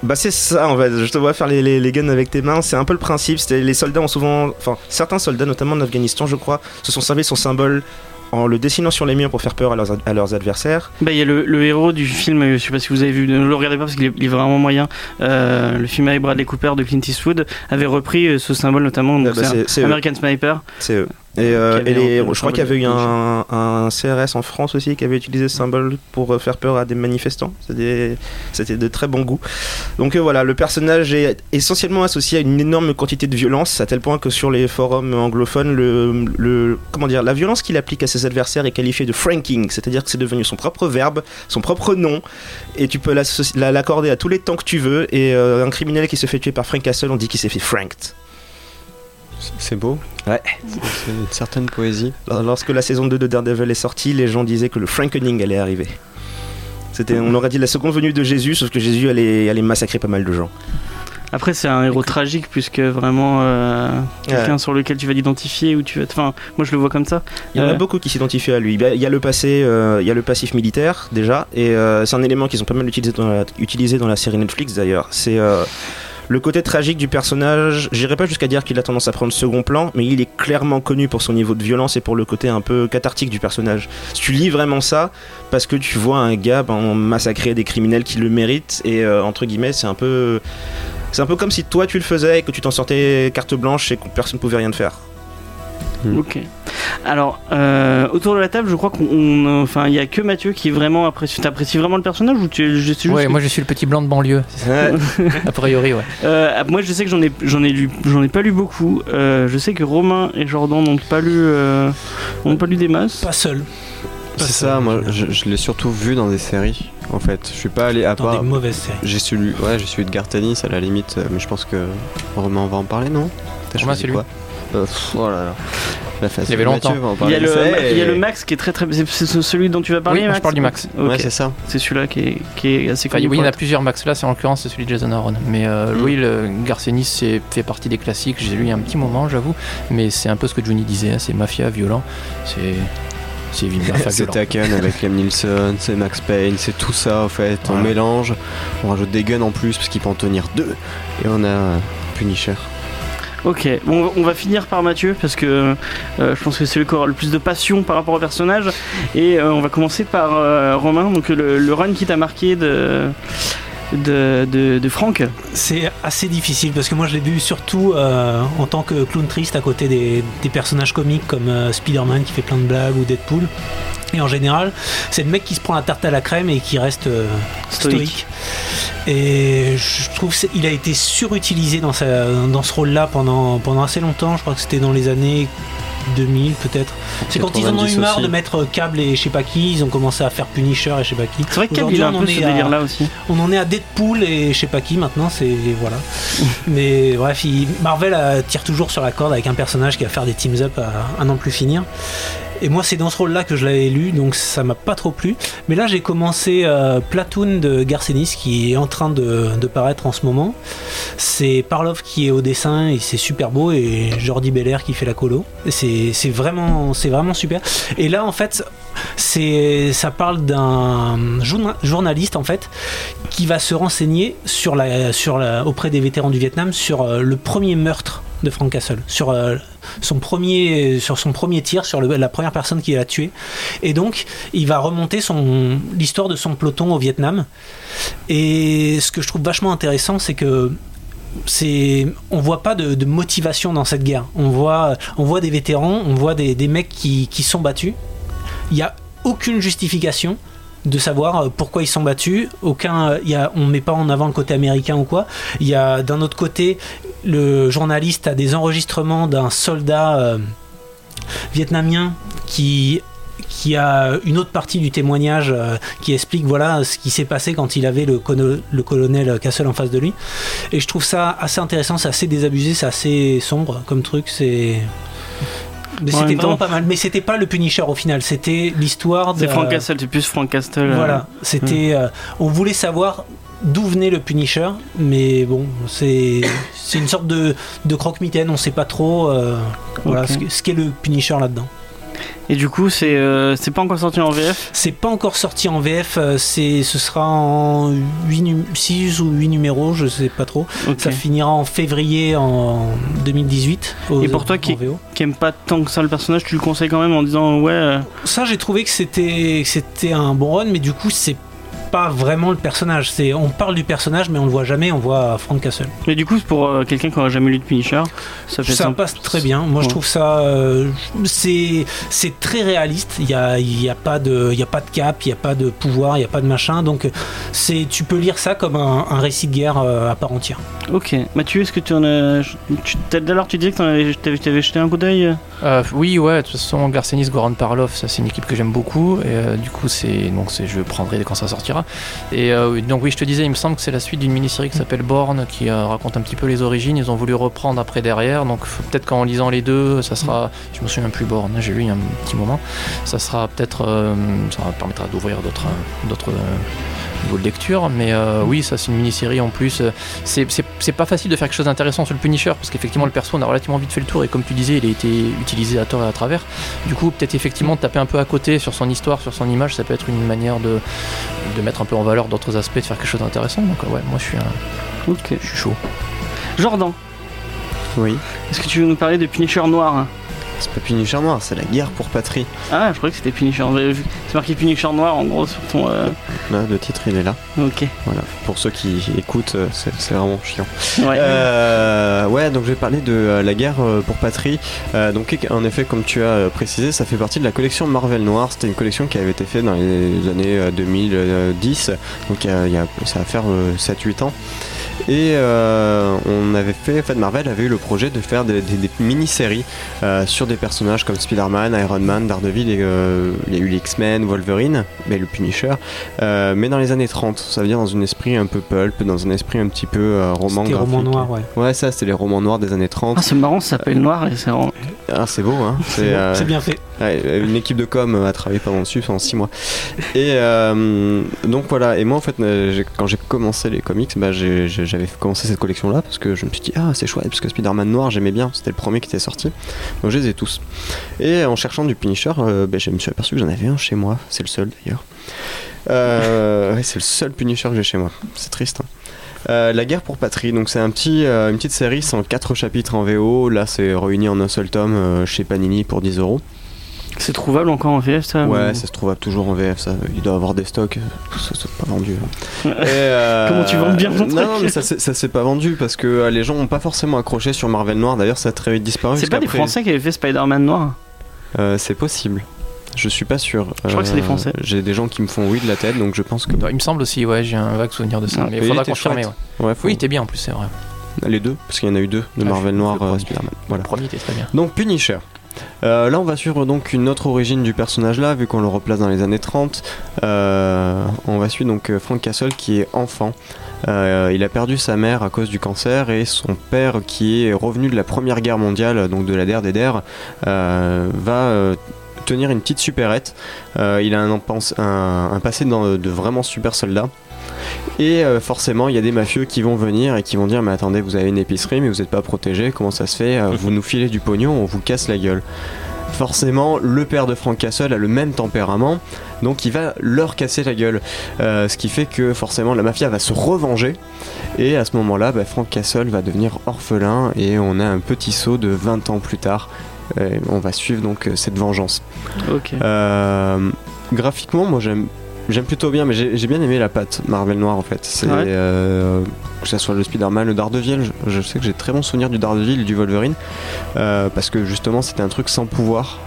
bah c'est ça en fait, je te vois faire les, les, les guns avec tes mains, c'est un peu le principe, c'est les soldats ont souvent, enfin certains soldats notamment en Afghanistan je crois, se sont servis son symbole en le dessinant sur les murs pour faire peur à leurs, ad- à leurs adversaires. Bah, il y a le, le héros du film, euh, je sais pas si vous avez vu, ne le regardez pas parce qu'il est, il est vraiment moyen. Euh, le film avec Bradley Cooper de Clint Eastwood avait repris ce symbole notamment. Ah bah, c'est. American Sniper. C'est eux. Et, euh, et les- je crois qu'il y avait eu un, un CRS en France aussi qui avait utilisé ce symbole pour euh, faire peur à des manifestants. C'était de très bon goût. Donc euh, voilà, le personnage est essentiellement associé à une énorme quantité de violence, à tel point que sur les forums anglophones, le, le- comment dire, la violence qu'il applique à ses adversaires est qualifiée de franking, c'est-à-dire que c'est devenu son propre verbe, son propre nom, et tu peux l'accorder à tous les temps que tu veux. Et euh, un criminel qui se fait tuer par Frank Castle, on dit qu'il s'est fait franked. C'est beau. Ouais. C'est une certaine poésie. Lorsque la saison 2 de Daredevil est sortie, les gens disaient que le Frankening allait arriver. C'était, on aurait dit la seconde venue de Jésus, sauf que Jésus allait, allait massacrer pas mal de gens. Après, c'est un héros tragique puisque vraiment euh, quelqu'un sur lequel tu vas t'identifier ou tu vas. Enfin, moi je le vois comme ça. Il y en a Euh. beaucoup qui s'identifient à lui. Il y a le passé, euh, il y a le passif militaire déjà, et euh, c'est un élément qu'ils ont pas mal utilisé dans la, utilisé dans la série Netflix d'ailleurs. C'est euh, le côté tragique du personnage. J'irai pas jusqu'à dire qu'il a tendance à prendre second plan, mais il est clairement connu pour son niveau de violence et pour le côté un peu cathartique du personnage. Si tu lis vraiment ça, parce que tu vois un gars ben, massacrer des criminels qui le méritent, et euh, entre guillemets, c'est un peu. C'est un peu comme si toi tu le faisais et que tu t'en sortais carte blanche et que personne ne pouvait rien te faire. Mm. Ok. Alors, euh, autour de la table, je crois qu'on. on- Enfin, il y a que Mathieu qui vraiment apprécie. T'apprécies vraiment le personnage ou tu. Je sais juste Ouais, que- moi je suis le petit blanc de banlieue, a priori, ouais. Euh, moi, je sais que j'en ai, j'en ai lu, j'en ai pas lu beaucoup. Euh, je sais que Romain et Jordan n'ont pas lu, euh, n'ont pas lu des masses. Pas seul. Pas C'est ça, moi je, je l'ai surtout vu dans des séries en fait. Je suis pas allé à Dans part. des mauvaises séries. J'ai su, ouais, j'ai su Edgar Tennis à la limite, mais je pense que Romain va en parler, non? T'as Romain, choisi c'est lui. quoi? Euh, pff, oh là là. La phase Il y avait Mathieu, longtemps. Il y, a le, de ça, il y a et- le Max qui est très très. C'est celui dont tu vas parler, Oui, Max je parle du Max. Ouais, c'est ça. c'est celui-là qui est, qui est assez Enfin, oui, il y en a plusieurs Max là, c'est en l'occurrence c'est celui de Jason Aaron. Mais euh, Mm. oui, le Garcenis c'est- fait partie des classiques. J'ai lu il y a un petit moment, j'avoue. Mais c'est un peu ce que Johnny disait, hein, c'est mafia violent. C'est c'est C'est. Taken avec Liam Neeson, c'est Max Payne, c'est tout ça en fait. On mélange, on rajoute des guns en plus parce qu'il peut en tenir deux. Et on a Punisher. Ok, on va finir par Mathieu parce que euh, je pense que c'est qui aura le plus de passion par rapport au personnage. Et euh, on va commencer par euh, Romain, donc le, le run qui t'a marqué de, de, Franck. C'est assez difficile parce que moi je l'ai vu surtout en tant que clown triste à côté des, personnages comiques comme Spider-Man qui fait plein de blagues ou Deadpool. Et en général, c'est le mec qui se prend la tarte à la crème et qui reste euh, stoïque. Et je trouve qu'il a été surutilisé dans, sa, dans ce rôle-là pendant, pendant assez longtemps. Je crois que c'était dans les années 2000 peut-être. C'est quand ils en ont 90 eu marre aussi. de mettre Cable et je sais pas qui, ils ont commencé à faire Punisher et je sais pas qui. C'est vrai Aujourd'hui, a un peu en ce est à- délire-là aussi. on en est à Deadpool et je sais pas qui maintenant, c'est voilà. Mais bref, il- Marvel euh, tire toujours sur la corde avec un personnage qui va faire des teams up à, à n'en plus finir. Et moi, c'est dans ce rôle-là que je l'avais lu, donc ça m'a pas trop plu. Mais là, j'ai commencé euh, Platoon de Garcenis, qui est en train de, paraître en ce moment. C'est Parlov qui est au dessin et c'est super beau, et Jordi Belair qui fait la colo. C'est vraiment, vraiment super. Et là, en fait, ça parle d'un journa- journaliste en fait qui va se renseigner sur la, sur auprès des vétérans du Vietnam sur euh, le premier meurtre de Frank Castle, sur euh, son premier, sur son premier tir, sur la première personne qui l'a tué. Et donc, il va remonter son l'histoire de son peloton au Vietnam. Et ce que je trouve vachement intéressant, c'est que c'est on voit pas de, motivation dans cette guerre. On voit, on voit des vétérans, on voit des, des mecs qui, qui sont battus. Il n'y a aucune justification de savoir euh, pourquoi ils sont battus. Aucun, il y a, on met pas en avant le côté américain ou quoi. Il y a d'un autre côté, le journaliste a des enregistrements d'un soldat euh, vietnamien qui qui a une autre partie du témoignage euh, qui explique voilà ce qui s'est passé quand il avait le, le colonel Castle en face de lui et je trouve ça assez intéressant c'est assez désabusé c'est assez sombre comme truc c'est mais c'était vraiment pas mal mais c'était pas le Punisher au final c'était l'histoire de C'est Frank Castle, c'est plus Frank Castle. euh, voilà, c'était. euh, on voulait savoir d'où venait le Punisher, mais bon, c'est c'est une sorte de, de croque-mitaine, on sait pas trop euh, voilà, ce qu'est le Punisher là-dedans. Et du coup, c'est euh, c'est pas encore sorti en VF. C'est pas encore sorti en VF, euh, c'est ce sera en 6 ou 8 numéros, je sais pas trop. Ça finira en février en 2018. aux- Et pour toi qui-. Qui aime pas tant que ça le personnage, tu le conseilles quand même en disant ouais. euh, Ça, j'ai trouvé que c'était que c'était un bon run, mais du coup, c'est pas vraiment le personnage. C'est on parle du personnage, mais on le voit jamais. On voit Frank Castle. Mais du coup, pour euh, quelqu'un qui aurait jamais lu de Punisher, ça fait ça sympa. passe très bien. Moi, je trouve ça, euh, c'est c'est très réaliste. Il y a, il y a pas de, il y a pas de cap, il y a pas de pouvoir, il y a pas de machin. Donc, c'est, tu peux lire ça comme un, un récit de guerre euh, à part entière. Ok. Mathieu, est-ce que tu en as. Tu, l'heure, tu disais que t'en avais, jeté un coup d'œil Euh, oui, ouais, de toute façon, Garcenis, Goran Parlov, ça c'est une équipe que j'aime beaucoup. Et euh, du coup, c'est donc c'est, je prendrai quand ça sortira. Et euh, donc oui, je te disais, il me semble que c'est la suite d'une mini-série qui s'appelle Born, qui euh, raconte un petit peu les origines. Ils ont voulu reprendre après derrière. Donc peut-être qu'en lisant les deux, ça sera. Je me souviens plus Born, j'ai lu il y a un petit moment. Ça sera peut-être, ça permettra d'ouvrir d'autres, d'autres. De lecture mais euh, oui ça c'est une mini-série en plus. C'est, c'est, c'est pas facile de faire quelque chose d'intéressant sur le Punisher parce qu'effectivement le perso on a relativement vite fait le tour et comme tu disais il a été utilisé à tort et à travers. Du coup peut-être effectivement taper un peu à côté sur son histoire sur son image ça peut être une manière de, de mettre un peu en valeur d'autres aspects de faire quelque chose d'intéressant. Donc ouais moi je suis, un- Ok. je suis chaud. Jordan, Oui. est-ce que tu veux nous parler de Punisher noir C'est pas Punisher noir, c'est la guerre pour patrie. Ah, je croyais que c'était Punisher. C'est marqué Punisher noir en gros sur ton. euh, Là, le titre il est là. Ok. Voilà. Pour ceux qui écoutent, euh, c'est vraiment chiant. Ouais. Euh, ouais, donc je vais parler de la guerre pour patrie. Euh, donc en effet, comme tu as précisé, ça fait partie de la collection Marvel Noir. C'était une collection qui avait été faite dans les années euh, 2010, donc il y a- ça va faire euh, 7-8 ans. Et euh, on avait fait, en fait, Marvel avait eu le projet de faire des, des- des mini-séries euh, sur des personnages comme Spider-Man, Iron Man, Daredevil, et, euh, il y a eu les X-Men, Wolverine, mais le Punisher, euh, mais dans les années 30, ça veut dire dans un esprit un peu pulp, dans un esprit un petit peu euh, roman C'était roman graphique. noir, ouais. Ouais, ça, c'était les romans noirs des années 30. Ah, c'est marrant, ça s'appelle Noir et c'est vraiment- Ah, c'est beau, hein. C'est euh, bien fait. Ouais, une équipe de com a travaillé pendant dessus pendant 6 mois. Et euh, donc voilà, et moi en fait, quand j'ai commencé les comics, bah, j'avais commencé cette collection là parce que je me suis dit, ah c'est chouette, parce que Spider-Man noir j'aimais bien, c'était le premier qui était sorti. Donc je les ai tous. Et en cherchant du Punisher, euh, bah, je me suis aperçu que j'en avais un chez moi, c'est le seul d'ailleurs. Euh, ouais, c'est le seul Punisher que j'ai chez moi, c'est triste. hein. Euh, la guerre pour patrie, donc c'est un petit, une petite série, c'est en 4 chapitres en VO. Là, c'est réuni en un seul tome chez Panini pour 10 euros. C'est trouvable encore en VF ça Ouais, ou- ça se trouve toujours en VF, ça. Il doit avoir des stocks, ça c'est pas vendu. hein. Et, euh, Comment tu vends bien ton truc non, mais ça, c'est- ça s'est pas vendu parce que euh, les gens ont pas forcément accroché sur Marvel Noir. D'ailleurs, ça a très vite disparu. C'est pas des Français qui avaient fait Spider-Man Noir Euh, C'est possible. Je suis pas sûr. Je crois que c'est des Français. J'ai des gens qui me font oui de la tête, donc je pense que. Il me semble aussi, ouais, j'ai un vague souvenir de ça. Ah, mais il faudra confirmer. Ouais. Ouais, faut- Oui, il était bien en plus, c'est vrai. Les deux, parce qu'il y en a eu deux de Ah, Marvel Noir. Spider-Man. Voilà. Le premier était très bien. Donc Punisher. Euh, là, on va suivre donc une autre origine du personnage là, vu qu'on le replace dans les années 30. Euh, on va suivre donc euh, Frank Castle qui est enfant. Il a perdu sa mère à cause du cancer et son père qui est revenu de la première guerre mondiale, donc de la der des der, va tenir une petite supérette. Il a un, passé de vraiment super soldat. Et euh, forcément, il y a des mafieux qui vont venir et qui vont dire Mais attendez, vous avez une épicerie, mais vous n'êtes pas protégé, comment ça se fait Euh, Vous nous filez du pognon, on vous casse la gueule. Forcément, le père de Frank Castle a le même tempérament, donc il va leur casser la gueule. Euh, ce qui fait que forcément la mafia va se revenger, et à ce moment-là, bah, Frank Castle va devenir orphelin, et on a un petit saut de 20 ans plus tard. On va suivre donc cette vengeance. Euh, graphiquement, moi j'aime. J'aime plutôt bien, mais j'ai bien aimé la patte Marvel Noir en fait. C'est Ouais. euh, que ce soit le Spider-Man, le Daredevil. Je, je sais que j'ai très bon souvenir du Daredevil et du Wolverine euh, parce que justement c'était un truc sans pouvoir.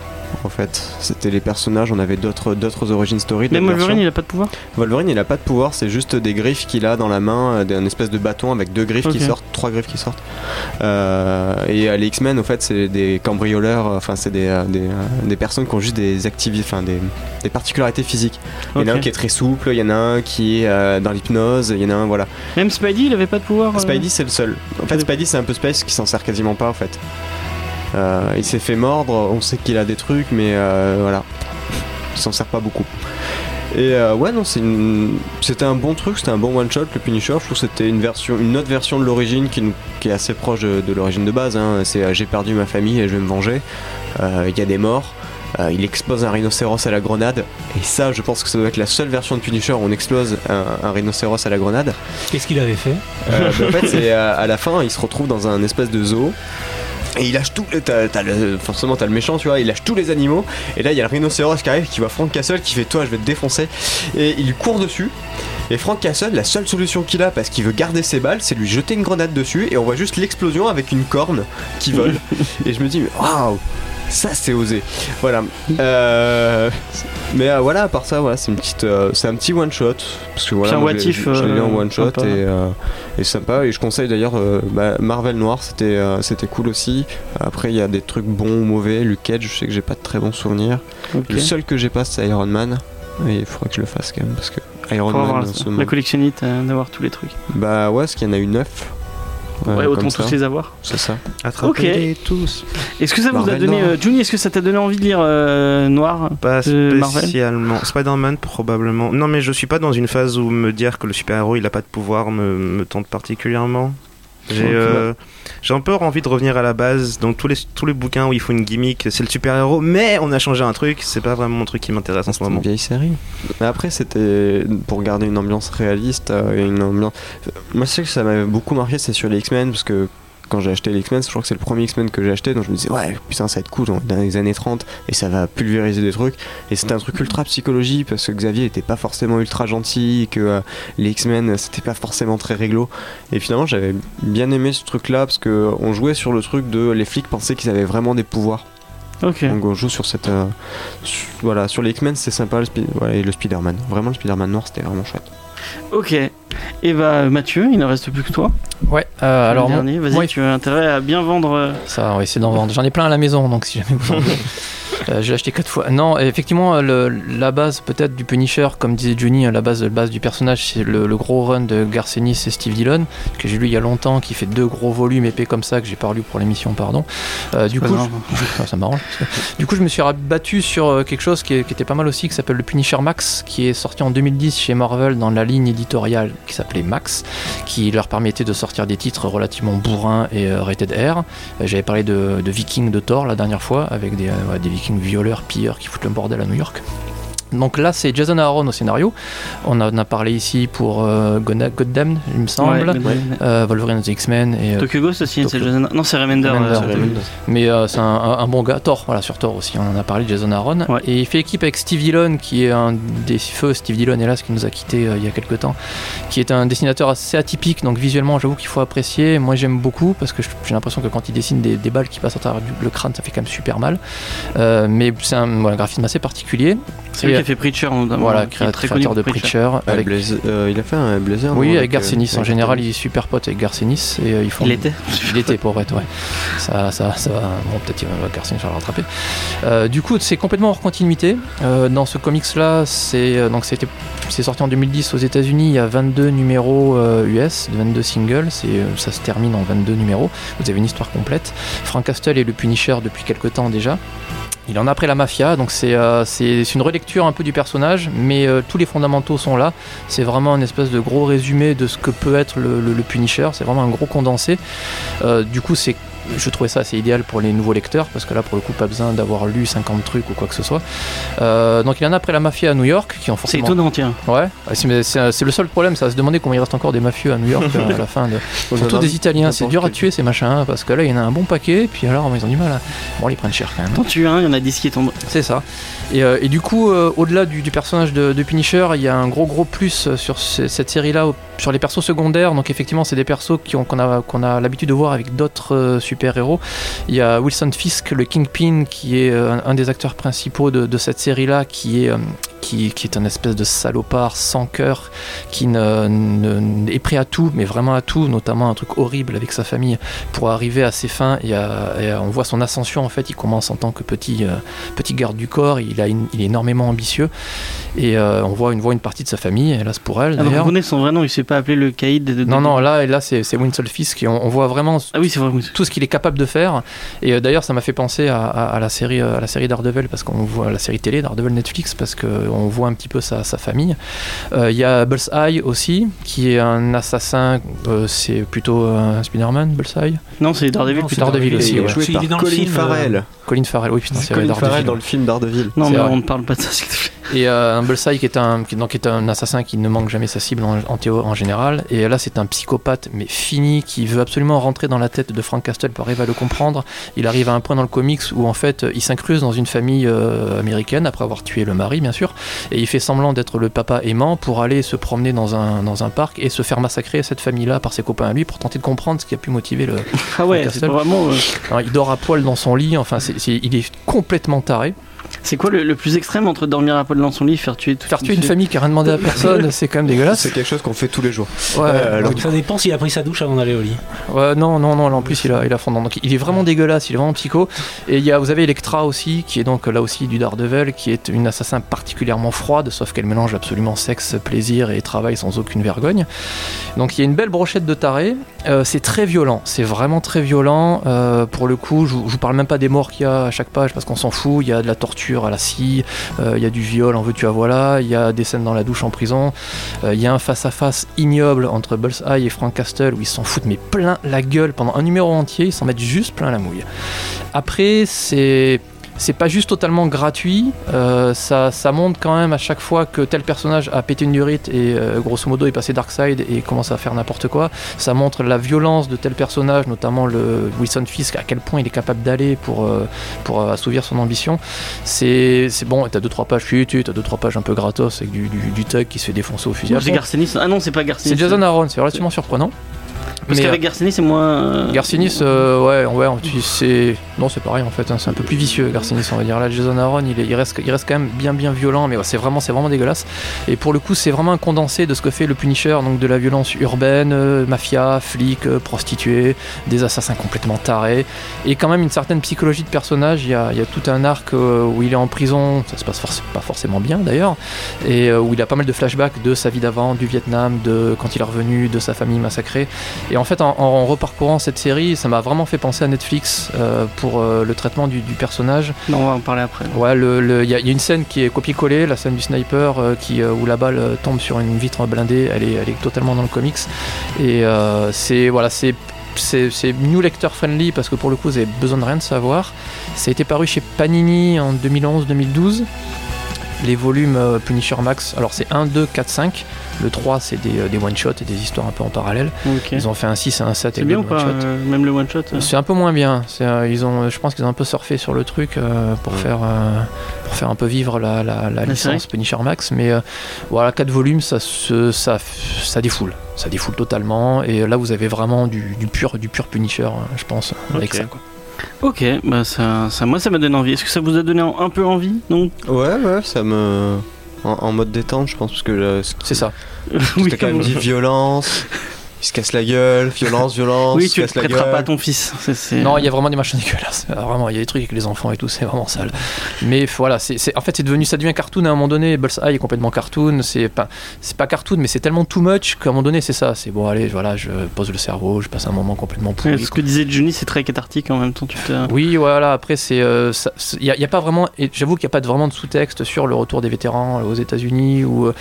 En fait, c'était les personnages. On avait d'autres d'autres origin story. Même Wolverine il a pas de pouvoir Wolverine, il a pas de pouvoir, c'est juste des griffes qu'il a dans la main, euh, un espèce de bâton avec deux griffes qui sortent, trois griffes qui sortent. Euh, et les X-Men, au fait, c'est des cambrioleurs, euh, enfin, c'est des, euh, des, des personnes qui ont juste des activités, enfin, des, des particularités physiques. Il y en a un qui est très souple, il y en a un qui est euh, dans l'hypnose, il y en a un, voilà. Même Spidey il avait pas de pouvoir euh, Spidey, c'est le seul. En fait, Spidey, c'est un peu Space qui s'en sert quasiment pas, en fait. Euh, il s'est fait mordre, on sait qu'il a des trucs, mais euh, voilà. Il s'en sert pas beaucoup. Et euh, ouais, non, c'était un bon truc, c'était un bon one shot, le Punisher. Je trouve que c'était une version, une autre version de l'origine qui, est assez proche de, de l'origine de base. hein. C'est j'ai perdu ma famille et je vais me venger. Il y a des morts. Euh, il explose un rhinocéros à la grenade. Et ça, je pense que ça doit être la seule version de Punisher où on explose un, un rhinocéros à la grenade. Qu'est-ce qu'il avait fait? Euh, bah, en fait, c'est euh, à la fin, il se retrouve dans un espèce de zoo. Et il lâche tout, t'as- t'as le- forcément t'as le méchant, tu vois, il lâche tous les animaux. Et là, il y a le rhinocéros qui arrive, qui voit Frank Castle, qui fait toi, je vais te défoncer. Et il court dessus. Et Frank Castle, la seule solution qu'il a, parce qu'il veut garder ses balles, c'est lui jeter une grenade dessus. Et on voit juste l'explosion avec une corne qui vole. et je me dis, mais waouh, ça, c'est osé. Voilà. Euh, mais euh, voilà, à part ça, voilà, c'est une petite, euh, c'est un petit one shot parce que voilà, moi, watif, one shot et, et sympa. Et je conseille d'ailleurs bah, Marvel Noir, c'était, c'était cool aussi. Après, il y a des trucs bons ou mauvais. Luke je sais que j'ai pas de très bons souvenirs. Le seul que j'ai pas, c'est Iron Man. Et il faudrait que je le fasse quand même parce que Iron Man. Avoir la, collectionnite hein, d'avoir tous les trucs. Bah ouais, parce qu'il y en a eu 9 ouais, autant comme ça. tous les avoir. C'est ça. Attrapez-les tous. Est-ce que ça vous a donné, Noir. euh, Juni, est-ce que ça t'a donné envie de lire euh, Noir Pas Euh, spécialement. Spider-Man, probablement. Non, mais je suis pas dans une phase où me dire que le super-héros il a pas de pouvoir me, me tente particulièrement. J'ai euh, j'ai un peu envie de revenir à la base. Donc, tous les, tous les bouquins où il faut une gimmick, c'est le super-héros, mais on a changé un truc. C'est pas vraiment mon truc qui m'intéresse en ce C'est une moment. vieille série. Mais après, c'était pour garder une ambiance réaliste, euh, une ambiance. Moi, je sais que ça m'avait beaucoup marqué, c'est sur les X-Men, parce que quand j'ai acheté les X-Men, je crois que c'est le premier X-Men que j'ai acheté, donc je me disais, ouais, putain, ça va être cool, on est dans les années 30, et ça va pulvériser des trucs. Et c'était un truc ultra psychologie, parce que Xavier était pas forcément ultra gentil, et que euh, les X-Men, c'était pas forcément très réglo. Et finalement, j'avais bien aimé ce truc-là, parce que on jouait sur le truc de les flics pensaient qu'ils avaient vraiment des pouvoirs. Ok. Donc on joue sur cette. euh, su- voilà, sur les X-Men c'est sympa, le, Spi- voilà, et le Spider-Man. Vraiment le Spider-Man noir c'était vraiment chouette. Ok. Et bah Mathieu, il ne reste plus que toi. Ouais, euh, alors dernier. Vas-y, tu as intérêt à bien vendre. euh, Ça, on va essayer d'en vendre. J'en ai plein à la maison, donc si jamais vous en voulez. Euh, J'ai acheté quatre fois. Non, effectivement, le- la base peut-être du Punisher, comme disait Johnny, la base, la base du personnage, c'est le, le gros run de Garcenis et Steve Dillon, que j'ai lu il y a longtemps, qui fait deux gros volumes épais comme ça, que j'ai pas lu pour l'émission, pardon. Euh, du coup, je- ah, ça m'arrange. Du coup, je me suis rabattu sur euh, quelque chose qui était pas mal aussi, qui s'appelle le Punisher Max, qui est sorti en 2010 chez Marvel dans la ligne éditoriale qui s'appelait Max, qui leur permettait de sortir des titres relativement bourrins et euh, rated R. Euh, J'avais parlé de, Vikings de Thor la dernière fois, avec des, euh, des Vikings violeurs, pilleurs qui foutent le bordel à New York. Donc là, c'est Jason Aaron au scénario. On en a parlé ici pour euh, Goddamned, il me semble. ouais, mais- Euh, Wolverine the X-Men et euh, Tokyo Ghost aussi, c'est. Jason. Non, c'est Remender. Euh. Mais c'est un, bon gars. Thor, voilà, sur Thor aussi, on en a parlé, Jason Aaron. Ouais. Et il fait équipe avec Steve Dillon, qui est un des feux, Steve Dillon, hélas, qui nous a quittés euh, il y a quelques temps, qui est un dessinateur assez atypique, donc visuellement, j'avoue qu'il faut apprécier. Moi, j'aime beaucoup, parce que j'ai l'impression que quand il dessine des, des balles qui passent à travers le crâne, ça fait quand même super mal. Mais c'est un, voilà, un graphisme assez particulier. C'est lui Et, qui a fait Preacher, notamment. Voilà, qui est très créateur connu de Preacher. Ah, avec- Blaze- euh, il a fait un Blazer. oui, avec Garcenis. euh, en général, il est super pote avec Garcenis et euh, ils font Il était. il était pour être, ouais. Ça, ça, ça va. Bon, peut-être il va le rattraper. Euh, du coup, c'est complètement hors continuité. Euh, dans ce comics-là, c'est euh, donc c'était c'est sorti en 2010 aux États-Unis. Il y a 22 numéros euh, US, 22 singles. Euh, ça se termine en 22 numéros. Vous avez une histoire complète. Frank Castle est le Punisher depuis quelques temps déjà. Il en a après la mafia, donc c'est euh, c'est une relecture un peu du personnage, mais euh, tous les fondamentaux sont là. C'est vraiment une espèce de gros résumé de ce que peut être le, le- le Punisher. C'est vraiment un gros condensé. Euh, du coup, c'est je trouvais ça assez idéal pour les nouveaux lecteurs parce que là pour le coup pas besoin d'avoir lu 50 trucs ou quoi que ce soit Euh, donc il y en a après la mafia à New York qui ont C'est forcément étonnant, tiens. ouais c'est mais c'est- c'est le seul problème ça va se demander comment il reste encore des mafieux à New York euh, à la fin de surtout des Italiens c'est dur à tuer ces machins hein, parce que là il y en a un bon paquet puis alors ils ont du mal à bon ils prennent cher quand même T'en tues un, il y en a 10 qui tombent. c'est ça. Et, euh, et du coup, euh, au-delà du, du personnage de, de Punisher, il y a un gros gros plus sur ce- cette série-là, sur les persos secondaires. Donc effectivement, c'est des persos qu'on a, qu'on a l'habitude de voir avec d'autres euh, super-héros. Il y a Wilson Fisk, le Kingpin, qui est euh, un, des acteurs principaux de, de cette série-là, qui est... qui, qui est un espèce de salopard sans cœur qui ne, ne- est prêt à tout, mais vraiment à tout, notamment un truc horrible avec sa famille pour arriver à ses fins et, à- et à- on voit son ascension en fait. Il commence en tant que petit, euh, petit garde du corps, il, a une- il est énormément ambitieux et euh, on voit une, voit une partie de sa famille, hélas pour elle Ah, vous connaissez son vrai nom, il s'est pas appelé le caïd de. de- Non, non, là, là c'est Winslow Fisk et on, on voit vraiment Ah oui, c'est vrai. oui. tout ce qu'il est capable de faire. Et euh, d'ailleurs, ça m'a fait penser à, à- la série, à la série Daredevil parce qu'on voit la série télé Daredevil Netflix parce qu'on voit un petit peu sa, sa famille. Euh, Il y a Bullseye aussi, qui est un assassin. euh, c'est plutôt un Spider-Man, Bullseye. Non, c'est Daredevil. C'est. Daredevil aussi, ouais. joué par est dans le Colin film, euh, Farrell. Colin Farrell. Oui, putain, c'est vrai, Colin Farrell dans le film Daredevil. Non, C'est mais vrai. on ne parle pas de ça, s'il te plaît. Et euh, un Bullseye qui est un, qui, donc, est un assassin qui ne manque jamais sa cible en, en, théo- en général. Et là, c'est un psychopathe, mais fini, qui veut absolument rentrer dans la tête de Frank Castle pour arriver à le comprendre. Il arrive à un point dans le comics où, en fait, il s'incruse dans une famille euh, américaine après avoir tué le mari, bien sûr. Et il fait semblant d'être le papa aimant pour aller se promener dans un, dans un parc et se faire massacrer cette famille-là par ses copains à lui pour tenter de comprendre ce qui a pu motiver le. Ah ouais, c'est vraiment. euh, Alors, il dort à poil dans son lit, enfin, c'est c'est- il est complètement taré. C'est quoi le, le plus extrême entre dormir à poil dans son lit et faire tuer tout Faire tuer une famille qui a rien demandé à personne, c'est quand même dégueulace. C'est quelque chose qu'on fait tous les jours. Ouais, Euh, alors, Ça dépend s'il a pris sa douche avant d'aller au lit. Ouais, non, non, non, là en plus il a, il a fondant. Donc il est vraiment dégueulasse, il est vraiment psycho. Et il y a, vous avez Electra aussi, qui est donc là aussi du Daredevil, qui est une assassin particulièrement froide, sauf qu'elle mélange absolument sexe, plaisir et travail sans aucune vergogne. Donc il y a une belle brochette de tarés. Euh, c'est très violent, c'est vraiment très violent. Euh, pour le coup, je, je vous parle même pas des morts qu'il y a à chaque page parce qu'on s'en fout. Il y a de la torture à la scie, euh, il y a du viol en veux-tu à voilà, il y a des scènes dans la douche en prison. Euh, Il y a un face-à-face ignoble entre Bullseye et Frank Castle où ils s'en foutent mais plein la gueule pendant un numéro entier, ils s'en mettent juste plein la mouille. Après, c'est. C'est pas juste totalement gratuit, euh, ça, ça montre quand même à chaque fois que tel personnage a pété une durite et euh, grosso modo est passé Darkseid et commence à faire n'importe quoi. Ça montre la violence de tel personnage, notamment le Wilson Fisk, à quel point il est capable d'aller pour, euh, pour assouvir son ambition. C'est bon, t'as deux trois pages, tu t'as deux trois pages un peu gratos avec du, du, du qui se fait défoncer au fusil. C'est. Garcenis. Ah non, c'est pas Garcenis. C'est Jason Aaron, c'est relativement surprenant. Parce Mais, qu'avec Garcinis, c'est moins. euh, Garcinis, euh, ouais, ouais, c'est non, c'est pareil en fait. hein, c'est un peu plus vicieux, Garcinis, on va dire. Là, Jason Aaron, il, est- il reste, il reste quand même bien, bien violent, mais ouais, c'est vraiment, c'est vraiment dégueulasse. Et pour le coup, c'est vraiment un condensé de ce que fait le Punisher, donc de la violence urbaine, euh, mafia, flics, euh, prostituées, des assassins complètement tarés, et quand même une certaine psychologie de personnage. Il y a, il y a tout un arc où il est en prison, ça se passe forc- pas forcément bien d'ailleurs, et où il a pas mal de flashbacks de sa vie d'avant, du Vietnam, de quand il est revenu, de sa famille massacrée. Et en fait, en, en reparcourant cette série, ça m'a vraiment fait penser à Netflix euh, pour euh, le traitement du, du personnage. Non, on va en parler après. Ouais, le- le- il y, a il y a une scène qui est copiée-collée, la scène du sniper, euh, qui, où la balle tombe sur une vitre blindée. Elle est, elle est totalement dans le comics. Et c'est voilà, c'est new lecteur friendly parce que pour le coup, vous avez besoin de rien de savoir. Ça a été paru chez Panini en 2011-2012. Les volumes euh, Punisher Max, alors c'est 1, 2, 4, 5. Le 3, c'est des, euh, des one-shots et des histoires un peu en parallèle. Ils ont fait un 6 et un 7 C'est avec bien ou pas euh, Même le one shot euh C'est un peu moins bien. Euh, ils ont, je pense qu'ils ont un peu surfé sur le truc euh, pour, Ouais. faire, pour faire un peu vivre la, la, la licence Punisher Max. Mais voilà, 4 volumes, ça, se, ça, ça défoule. Ça défoule totalement. Et là, vous avez vraiment du, du pur, du pur Punisher, hein, je pense, avec Ok. ça. Quoi. Ok, bah ça, ça, moi ça m'a donné envie. Est-ce que ça vous a donné un peu envie Non? Ouais, ouais, ça me. En, en mode détente, je pense, parce que euh, C'est ça. Oui, t'as quand même dit violence, il se casse la gueule, violence, violence, Oui, tu ne prêteras gueule. pas à ton fils. Non, il y a vraiment des machins dégueulasses. Ah, Vraiment, il y a des trucs avec les enfants et tout, c'est vraiment sale. Mais voilà, c'est, en fait, c'est devenu, ça devient cartoon à un moment donné. Bullseye est complètement cartoon. C'est pas, c'est pas cartoon, mais c'est tellement too much qu'à un moment donné, c'est ça. C'est bon, allez, voilà, je pose le cerveau, je passe un moment complètement pourri. Ouais, Ce que disait Johnny, c'est très cathartique en même temps. Tu te... Oui, voilà. Après, c'est, euh, il n'y a, pas vraiment. Et j'avoue qu'il n'y a pas de- vraiment de sous-texte sur le retour des vétérans euh, aux États-Unis. Euh,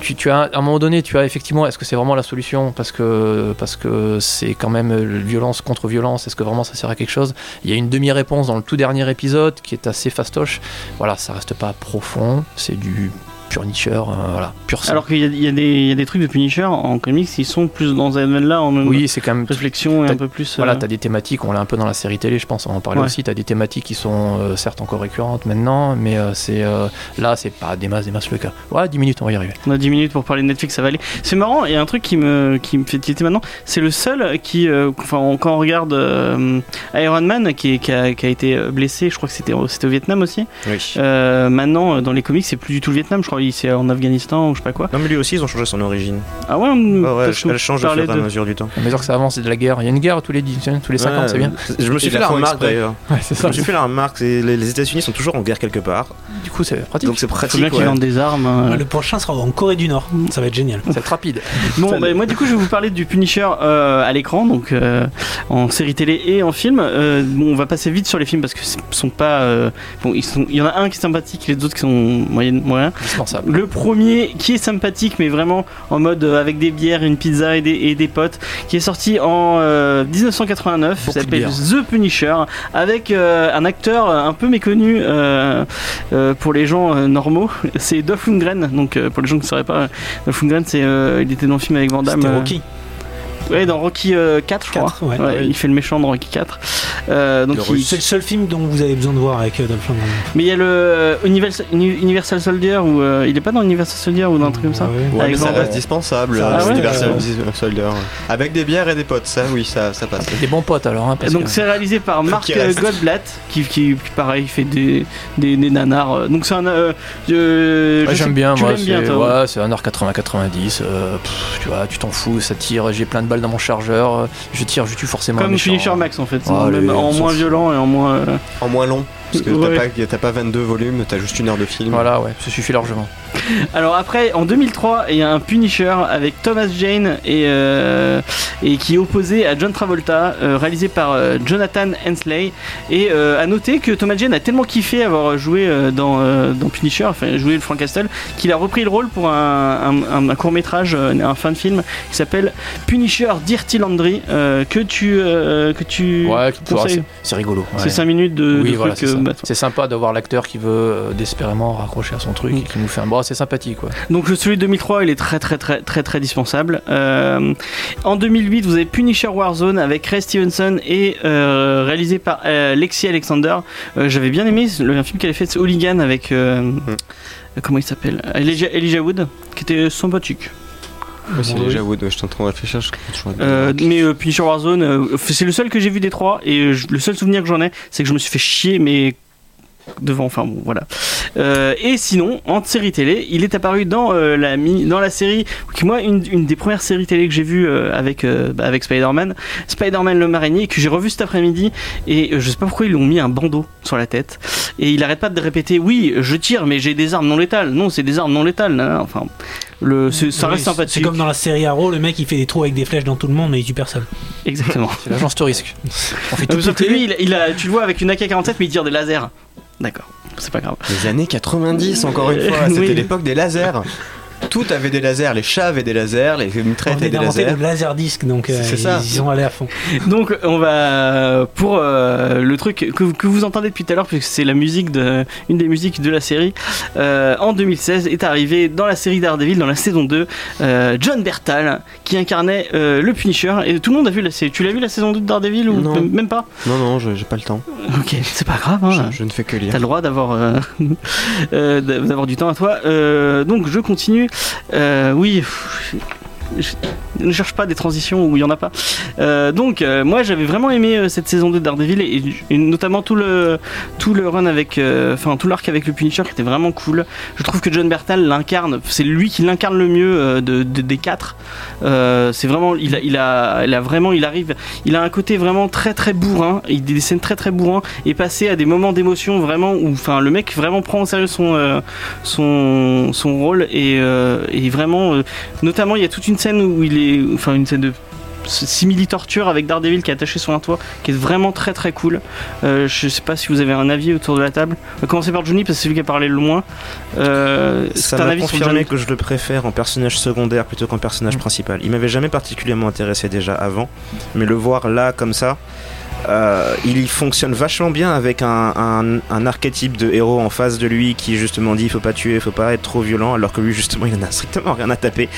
tu, tu as à un moment donné, tu as effectivement, est-ce que c'est vraiment la solution? Parce que parce que c'est quand même euh, violence contre violence. Est-ce que vraiment ça sert à quelque chose? Il y a une demi-réponse dans le tout dernier épisode qui est assez fastoche. Voilà, ça reste pas profond. C'est du pur Nietzsche, euh, voilà, pur. Alors qu'il y, y a des- il y a des trucs de Punisher en comics, ils sont plus dans ce domaine-là, en même oui, c'est quand même réflexion et T'as- un peu plus. Voilà, euh, tu as des thématiques, on l'a un peu dans la série télé, je pense, on en parlait Ouais. aussi. Tu as des thématiques qui sont euh, certes encore récurrentes maintenant, mais euh, c'est euh, là, c'est pas des masses, des masses le cas. Ouais, 10 minutes, on va y arriver. On a 10 minutes pour parler de Netflix, ça va aller. C'est marrant, et un truc qui me, qui me fait tilter maintenant, c'est le seul qui, enfin, on- quand on regarde euh, Iron Man, qui, a, qui a été blessé, je crois que c'était au- c'était au Vietnam aussi. Oui. Euh, maintenant, dans les comics, c'est plus du tout le Vietnam, je crois, il- c'est en Afghanistan ou je sais pas quoi. Non, mais lui aussi, ils ont changé son origine. Ah ouais, elle, change au fur et parlez à de- mesure du temps. À mesure que ça avance, c'est de la guerre. Il y a une guerre tous les 10, tous les 5 ans, Ouais, c'est bien. Je me suis fait la remarque d'ailleurs. Ouais, Je ça. me suis fait la remarque, les, les États-Unis sont toujours en guerre quelque part. Du coup, c'est pratique. Donc c'est pratique. bien qu'ils vendent des armes. hein. Le prochain sera en Corée du Nord. Ça va être génial. C'est rapide. Bon, bah, moi du coup je vais vous parler du Punisher euh, à l'écran, donc euh, en série télé et en film. Euh, bon, on va passer vite sur les films parce que ce sont pas. euh, bon, ils sont. Il y en a un qui est sympathique, les autres qui sont moyennes, moyens. Indispensable. Le premier qui est sympathique, mais vraiment en mode euh, avec des bières, une pizza et des, et des potes, qui est sorti en euh, 1989, Beaucoup de s'appelle. The Punisher, avec euh, un acteur un peu méconnu euh, euh, pour les gens euh, normaux. C'est Dolph Lundgren. Donc euh, pour les gens qui ne sauraient pas, Dolph Lundgren, c'est euh, il était dans le film avec Van Damme. Euh, Rocky. Ouais, dans Rocky euh, 4, je crois. Ouais. Il fait le méchant dans Rocky 4. Euh, donc il-. C'est le seul film dont vous avez besoin de voir avec euh, Dolph Lundgren. Mais il y a le euh, Universal, Uni- Universal Soldier où euh, il est pas dans Universal Soldier ou dans un truc comme ça? Ouais. Mais ça reste dispensable. Ça euh, reste, Universal euh, Soldier. Avec des bières et des potes, ça, oui, ça, ça passe. Des bons potes alors. Hein, parce Donc que- c'est réalisé par reste. Goldblatt qui, pareil fait des, des, des nanars. euh. Donc c'est un. euh, je- Ouais, j'aime bien, tu moi. C'est toi, ouais, c'est 1h80-90. euh, pff, tu vois, tu t'en fous, ça tire. J'ai plein de balles dans mon chargeur. euh, Je tire, je tue forcément. Comme. Punisher Max en fait, Oh, même en moins violent et en moins. euh, En moins long, parce que Ouais. t'as pas, t'as pas 22 volumes, t'as juste une heure de film. Voilà, ouais, ça suffit largement. Alors après, en 2003, il y a un Punisher avec Thomas Jane et, euh, et qui est opposé à John Travolta, euh, réalisé par euh, Jonathan Hensley. Et euh, à noter que Thomas Jane a tellement kiffé avoir joué euh, dans, euh, dans Punisher, enfin joué le Frank Castle, qu'il a repris le rôle pour un, un- un court métrage, un fin de film qui s'appelle Punisher Dirty Landry, euh, que tu euh, que tu Ouais, c'est c'est rigolo. ouais. C'est 5 minutes de, Oui, de voilà, trucs, c'est sympa d'avoir l'acteur qui veut euh, désespérément raccrocher à son truc Mm. et qui nous fait un. Bon, c'est sympathique, quoi. Donc celui de 2003, il est très très très très très dispensable. Euh, en 2008, vous avez Punisher Warzone avec Ray Stevenson et euh, réalisé par Lexi Alexander. J'avais bien aimé le un film qu'elle a fait, c'est Hooligan avec euh, comment il s'appelle? Elijah, Elijah Wood, qui était sympathique. Ouais, c'est déjà. Wood, ouais, je suis en train de réfléchir. Je Euh, mais euh, Punisher Warzone, euh, c'est le seul que j'ai vu des trois et euh, je- le seul souvenir que j'en ai, c'est que je me suis fait chier, mais devant, enfin bon, voilà. Euh, et sinon, en série télé, il est apparu dans euh, la mi- dans la série, qui moi une, une des premières séries télé que j'ai vues avec bah, avec Spider-Man, Spider-Man le marinier, que j'ai revu cet après-midi et je sais pas pourquoi ils lui ont mis un bandeau sur la tête et il arrête pas de répéter, oui, je tire, mais j'ai des armes non létales. Non, c'est des armes non létales. Enfin, le, c'est- ça Oui, reste c'est- sympathique. C'est comme dans la série Arrow, le mec il fait des trous avec des flèches dans tout le monde, mais il tue personne. Exactement. C'est l'agence de risque. On fait Euh, tout que péter. lui, il, il a, tu le vois avec une AK-47, mais il tire des lasers. D'accord, c'est pas grave. Les années 90, encore une fois, Oui. c'était l'époque des lasers. Tout avait des lasers, les chats avaient des lasers, les On mitraillettes avaient des lasers. le laser disc, donc euh, C'est ils, ça. ils sont allés à fond. Donc, on va pour euh, le truc que, que vous entendez depuis tout à l'heure, puisque c'est la musique de une des musiques de la série. euh, en 2016 est arrivé dans la série Daredevil, dans la saison 2, euh, John Bertal qui incarnait euh, le Punisher. Et tout le monde a vu la série. Tu l'as vu la saison 2 de Daredevil ou Non. même- pas? Non, non, j'ai pas le temps. Ok, c'est pas grave. hein. Je, je ne fais que lire. T'as le droit d'avoir euh, euh, d'avoir du temps à toi. Euh, donc je continue. Oui. pff, ne cherche pas des transitions où il y en a pas. Euh, donc euh, moi j'avais vraiment aimé euh, cette saison 2 de Daredevil et, notamment tout le tout le run avec enfin tout l'arc avec le Punisher qui était vraiment cool. Je trouve que John Bertal l'incarne, c'est lui qui l'incarne le mieux de, de- des quatre. C'est vraiment il a, il a il a vraiment il arrive il a un côté vraiment très très bourrin, il des scènes très très bourrin et passer à des moments d'émotion vraiment où enfin le mec vraiment prend au sérieux son son son rôle et, et vraiment notamment il y a toute une scène où il est enfin une scène de simili torture avec Daredevil qui est attaché sur un toit qui est vraiment très très cool Euh, je sais pas si vous avez un avis autour de la table on va commencer par Johnny parce que c'est lui qui a parlé le moins euh, Ça c'est un m'a avis sur confirmé que je le préfère en personnage secondaire plutôt qu'en personnage Mm. principal. Il m'avait jamais particulièrement intéressé déjà avant, mais le voir là comme ça, euh, il fonctionne vachement bien avec un, archétype de héros en face de lui qui justement dit il faut pas tuer, il faut pas être trop violent, alors que lui justement il en a strictement rien à taper.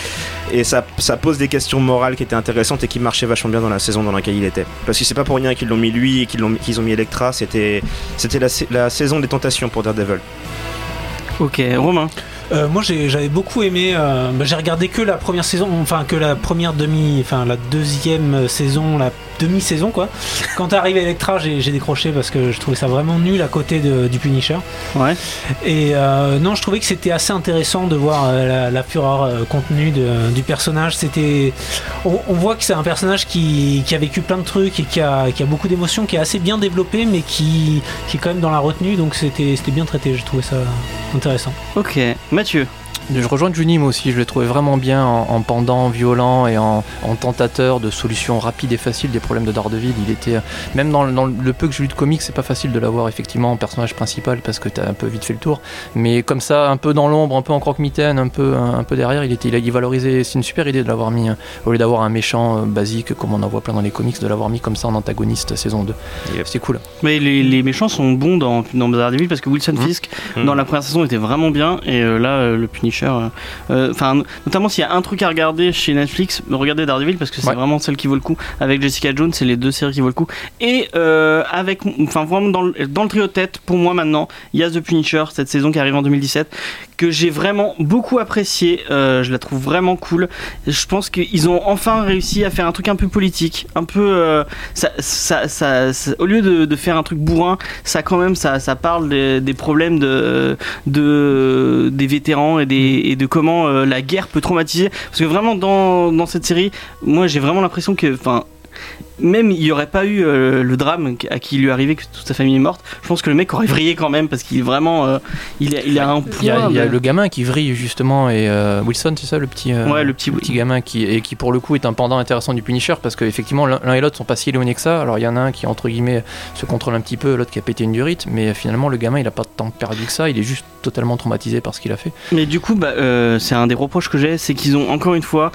Et ça, ça pose des questions morales qui étaient intéressantes et qui marchaient vachement bien dans la saison dans laquelle il était. Parce que c'est pas pour rien qu'ils l'ont mis lui et qu'ils l'ont- qu'ils ont mis Electra, c'était la, la saison des tentations pour Daredevil. ok Romain Euh, moi j'avais beaucoup aimé. euh, bah, j'ai regardé que la première saison, enfin que la première demi, enfin la deuxième saison, la demi-saison quoi. Quand arrive Electra, j'ai décroché parce que je trouvais ça vraiment nul à côté de- du Punisher. ouais Et euh, non, je trouvais que c'était assez intéressant de voir la, la fureur contenue de- du personnage. C'était, on, on voit que c'est un personnage qui, qui a vécu plein de trucs et qui a, qui a beaucoup d'émotions, qui est assez bien développé, mais qui, qui est quand même dans la retenue. Donc c'était, bien traité. J'ai trouvé ça intéressant. ok Mathieu Je rejoins Juni, moi aussi, je l'ai trouvé vraiment bien en, en pendant violent et en, en tentateur de solutions rapides et faciles des problèmes de Daredevil. Il était, euh, même dans, le- dans le peu que j'ai lu de comics, c'est pas facile de l'avoir effectivement en personnage principal parce que t'as un peu vite fait le tour. Mais comme ça, un peu dans l'ombre, un peu en croque-mitaine, un peu, un, un peu derrière, il était, il a il valorisé. C'est une super idée de l'avoir mis, euh, au lieu d'avoir un méchant euh, basique comme on en voit plein dans les comics, de l'avoir mis comme ça en antagoniste saison 2. Yep. C'était cool. mais les, les méchants sont bons dans, dans Daredevil parce que Wilson Mhm. Fisk Mhm. dans la première saison était vraiment bien et euh, là euh, le Punisher euh, euh, enfin notamment s'il y a un truc à regarder chez Netflix regardez Daredevil parce que c'est Ouais. vraiment celle qui vaut le coup avec Jessica Jones c'est les deux séries qui vaut le coup et euh, avec enfin vraiment dans le, dans le trio de tête pour moi maintenant il y a The Punisher cette saison qui arrive en 2017 que j'ai vraiment beaucoup apprécié euh, je la trouve vraiment cool. Je pense qu'ils ont enfin réussi à faire un truc un peu politique un peu euh, ça, ça, ça- ça- au lieu de, de faire un truc bourrin ça quand même ça, ça parle des, des problèmes de, de des vétérans et, des, et de comment euh, la guerre peut traumatiser. Parce que vraiment dans, dans cette série moi j'ai vraiment l'impression que enfin même il n'y aurait pas eu euh, le drame à qui il lui est arrivé que toute sa famille est morte je pense que le mec aurait vrillé quand même parce qu'il est vraiment euh, il, a, il a un Il y a, poids il y a le gamin qui vrille justement et euh, Wilson, c'est ça le petit, euh, Ouais, le petit- petit gamin qui et qui pour le coup est un pendant intéressant du Punisher parce qu'effectivement l'un l'un et l'autre sont pas si éloignés que ça. Alors il y en a un qui entre guillemets se contrôle un petit peu, l'autre qui a pété une durite, mais finalement le gamin il a pas tant perdu que ça, il est juste totalement traumatisé par ce qu'il a fait. Mais du coup, bah, c'est un des reproches que j'ai, c'est qu'ils ont encore une fois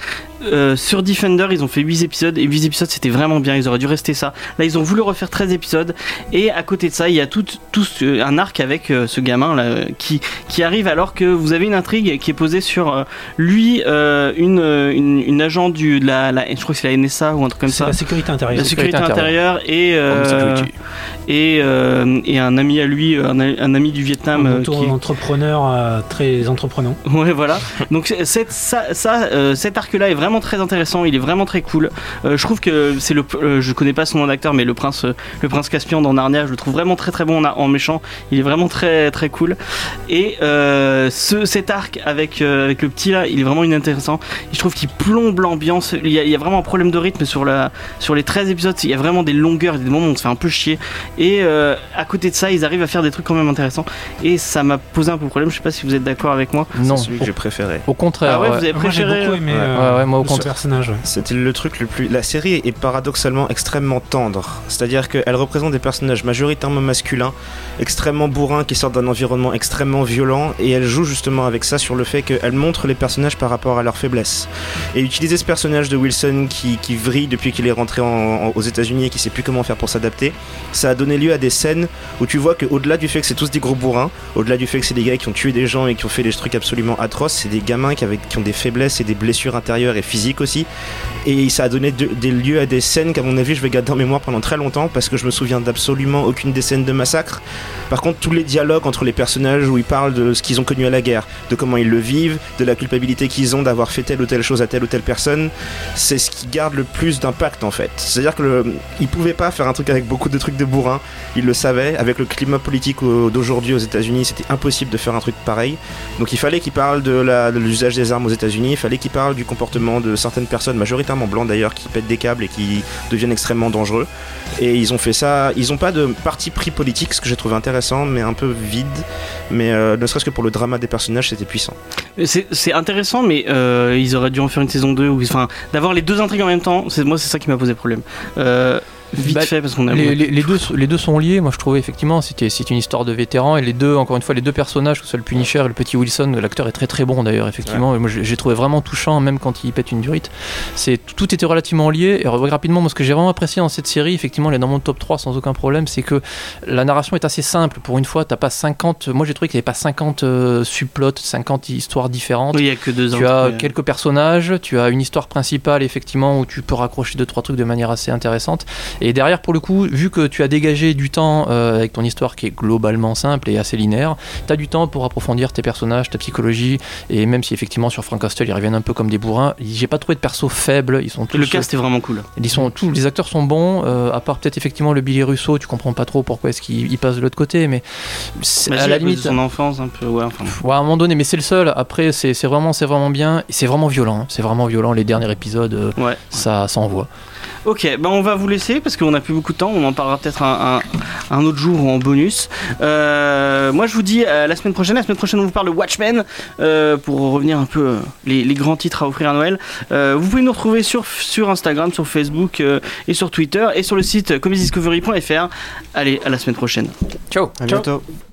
sur Defender, ils ont fait 8 épisodes et 8 épisodes c'était vraiment bien, ils auraient dû rester ça. Là, ils ont voulu refaire 13 épisodes et à côté de ça, il y a tout, tout un arc avec euh, ce gamin là qui, qui arrive alors que vous avez une intrigue qui est posée sur euh, lui, euh, une, euh, une, une agent du, de la, la- je crois que c'est la NSA ou un truc comme C'est ça. la sécurité intérieure. La sécurité intérieure et, euh, et, euh, et un ami à lui, un, un ami du Vietnam. Un euh, qui- entrepreneur euh, très entreprenant. Ouais, voilà. Donc cette- ça, ça, euh, cet arc-là est vraiment très intéressant. Il est vraiment très cool. Euh, je trouve que c'est le, euh, je connais pas son nom d'acteur, mais le prince, euh, le prince Caspian dans Narnia, je le trouve vraiment très très bon en, en méchant. Il est vraiment très très cool. Et euh, ce, cet arc avec euh, avec le petit là, il est vraiment inintéressant. Je trouve qu'il plombe l'ambiance. Il y, a, il y a vraiment un problème de rythme sur la, sur les 13 épisodes. Il y a vraiment des longueurs, des moments où on se fait un peu chier. Et euh, à côté de ça, ils arrivent à faire des trucs quand même intéressants. Et ça m'a posé un peu de problème. Je sais pas si vous êtes d'accord avec moi. Non, C'est celui que j'ai préféré. au contraire. Ah ouais, ouais. vous avez Moi j'ai préféré beaucoup aimé Ouais. euh, Ouais, ouais, moi, au ce contraire. personnage. ouais. C'était le truc le plus. La série est extrêmement tendre. C'est-à-dire qu'elle représente des personnages majoritairement masculins, extrêmement bourrins, qui sortent d'un environnement extrêmement violent, et elle joue justement avec ça sur le fait qu'elle montre les personnages par rapport à leurs faiblesses. Et utiliser ce personnage de Wilson qui, qui vrille depuis qu'il est rentré en- en- aux États-Unis et qui sait plus comment faire pour s'adapter, ça a donné lieu à des scènes où tu vois qu'au-delà du fait que c'est tous des gros bourrins, au-delà du fait que c'est des gars qui ont tué des gens et qui ont fait des trucs absolument atroces, c'est des gamins qui ont des faiblesses et des blessures intérieures et physiques aussi. Et ça a donné de- des lieux à des scènes qu'à mon avis je vais garder en mémoire pendant très longtemps parce que je me souviens d'absolument aucune des scènes de massacre. Par contre, tous les dialogues entre les personnages où ils parlent de ce qu'ils ont connu à la guerre, de comment ils le vivent, de la culpabilité qu'ils ont d'avoir fait telle ou telle chose à telle ou telle personne, c'est ce qui garde le plus d'impact en fait. C'est-à-dire que le, pouvaient pas faire un truc avec beaucoup de trucs de bourrin, ils le savaient. Avec le climat politique au- d'aujourd'hui aux États-Unis, c'était impossible de faire un truc pareil. Donc il fallait qu'ils parlent de l'usage des armes aux États-Unis, il fallait qu'ils parlent du comportement de certaines personnes, majoritairement blancs d'ailleurs, qui pètent des câbles et qui deviennent extrêmement dangereux. Et ils ont fait ça, ils ont pas de parti pris politique, ce que j'ai trouvé intéressant, mais un peu vide. Mais euh, ne serait-ce que pour le drama des personnages, c'était puissant. C'est intéressant, mais euh, ils auraient dû en faire une saison 2 ou enfin d'avoir les deux intrigues en même temps. Moi, c'est ça qui m'a posé problème. Euh, vite Bah, fait parce qu'on a. Les, les- les deux, les deux sont liés. Moi, je trouvais effectivement c'était c'est une histoire de vétérans et les deux, encore une fois, les deux personnages, que ce soit le Punisher et le petit Wilson, l'acteur est très très bon d'ailleurs, effectivement. Et moi, j'ai trouvé vraiment touchant, même quand il pète une durite. C'est tout était relativement lié. Et rapidement, moi, ce que j'ai vraiment apprécié dans cette série, effectivement, elle est dans mon top 3 sans aucun problème, c'est que la narration est assez simple. Pour une fois, t'as pas 50. Moi, j'ai trouvé qu'il n'y avait pas 50 euh, subplots, 50 histoires différentes. Oui, il y a que deux Tu as quelques personnages, tu as une histoire principale effectivement où tu peux raccrocher deux trois trucs de manière assez intéressante. Et derrière pour le coup, vu que tu as dégagé du temps euh, avec ton histoire qui est globalement simple et assez linéaire, tu as du temps pour approfondir tes personnages, ta psychologie et même si effectivement sur Frank Castle ils reviennent un peu comme des bourrins, j'ai pas trouvé de perso faibles, ils sont tous Le cast est vraiment cool. ils sont tous les acteurs sont bons euh, à part peut-être effectivement le Billy Russo, tu comprends pas trop pourquoi est-ce qu'il il passe de l'autre côté mais c'est- Bah, à la cause de limite son enfance un peu. Ouais, enfin. Ouais, à un moment donné, mais c'est le seul. Après, c'est vraiment, c'est vraiment bien. Et C'est vraiment violent. hein. C'est vraiment violent. Les derniers épisodes, euh, Ouais. ça, ça envoie. Ok, bah on va vous laisser parce qu'on a plus beaucoup de temps. On en parlera peut-être un, un- un autre jour ou en bonus. Euh, moi, je vous dis à la semaine prochaine. La semaine prochaine, on vous parle de Watchmen euh, pour revenir un peu euh, les, les grands titres à offrir à Noël. Euh, vous pouvez nous retrouver sur, sur Instagram, sur Facebook euh, et sur Twitter et sur le site comedydiscovery.fr. Allez, à la semaine prochaine. Ciao. À bientôt.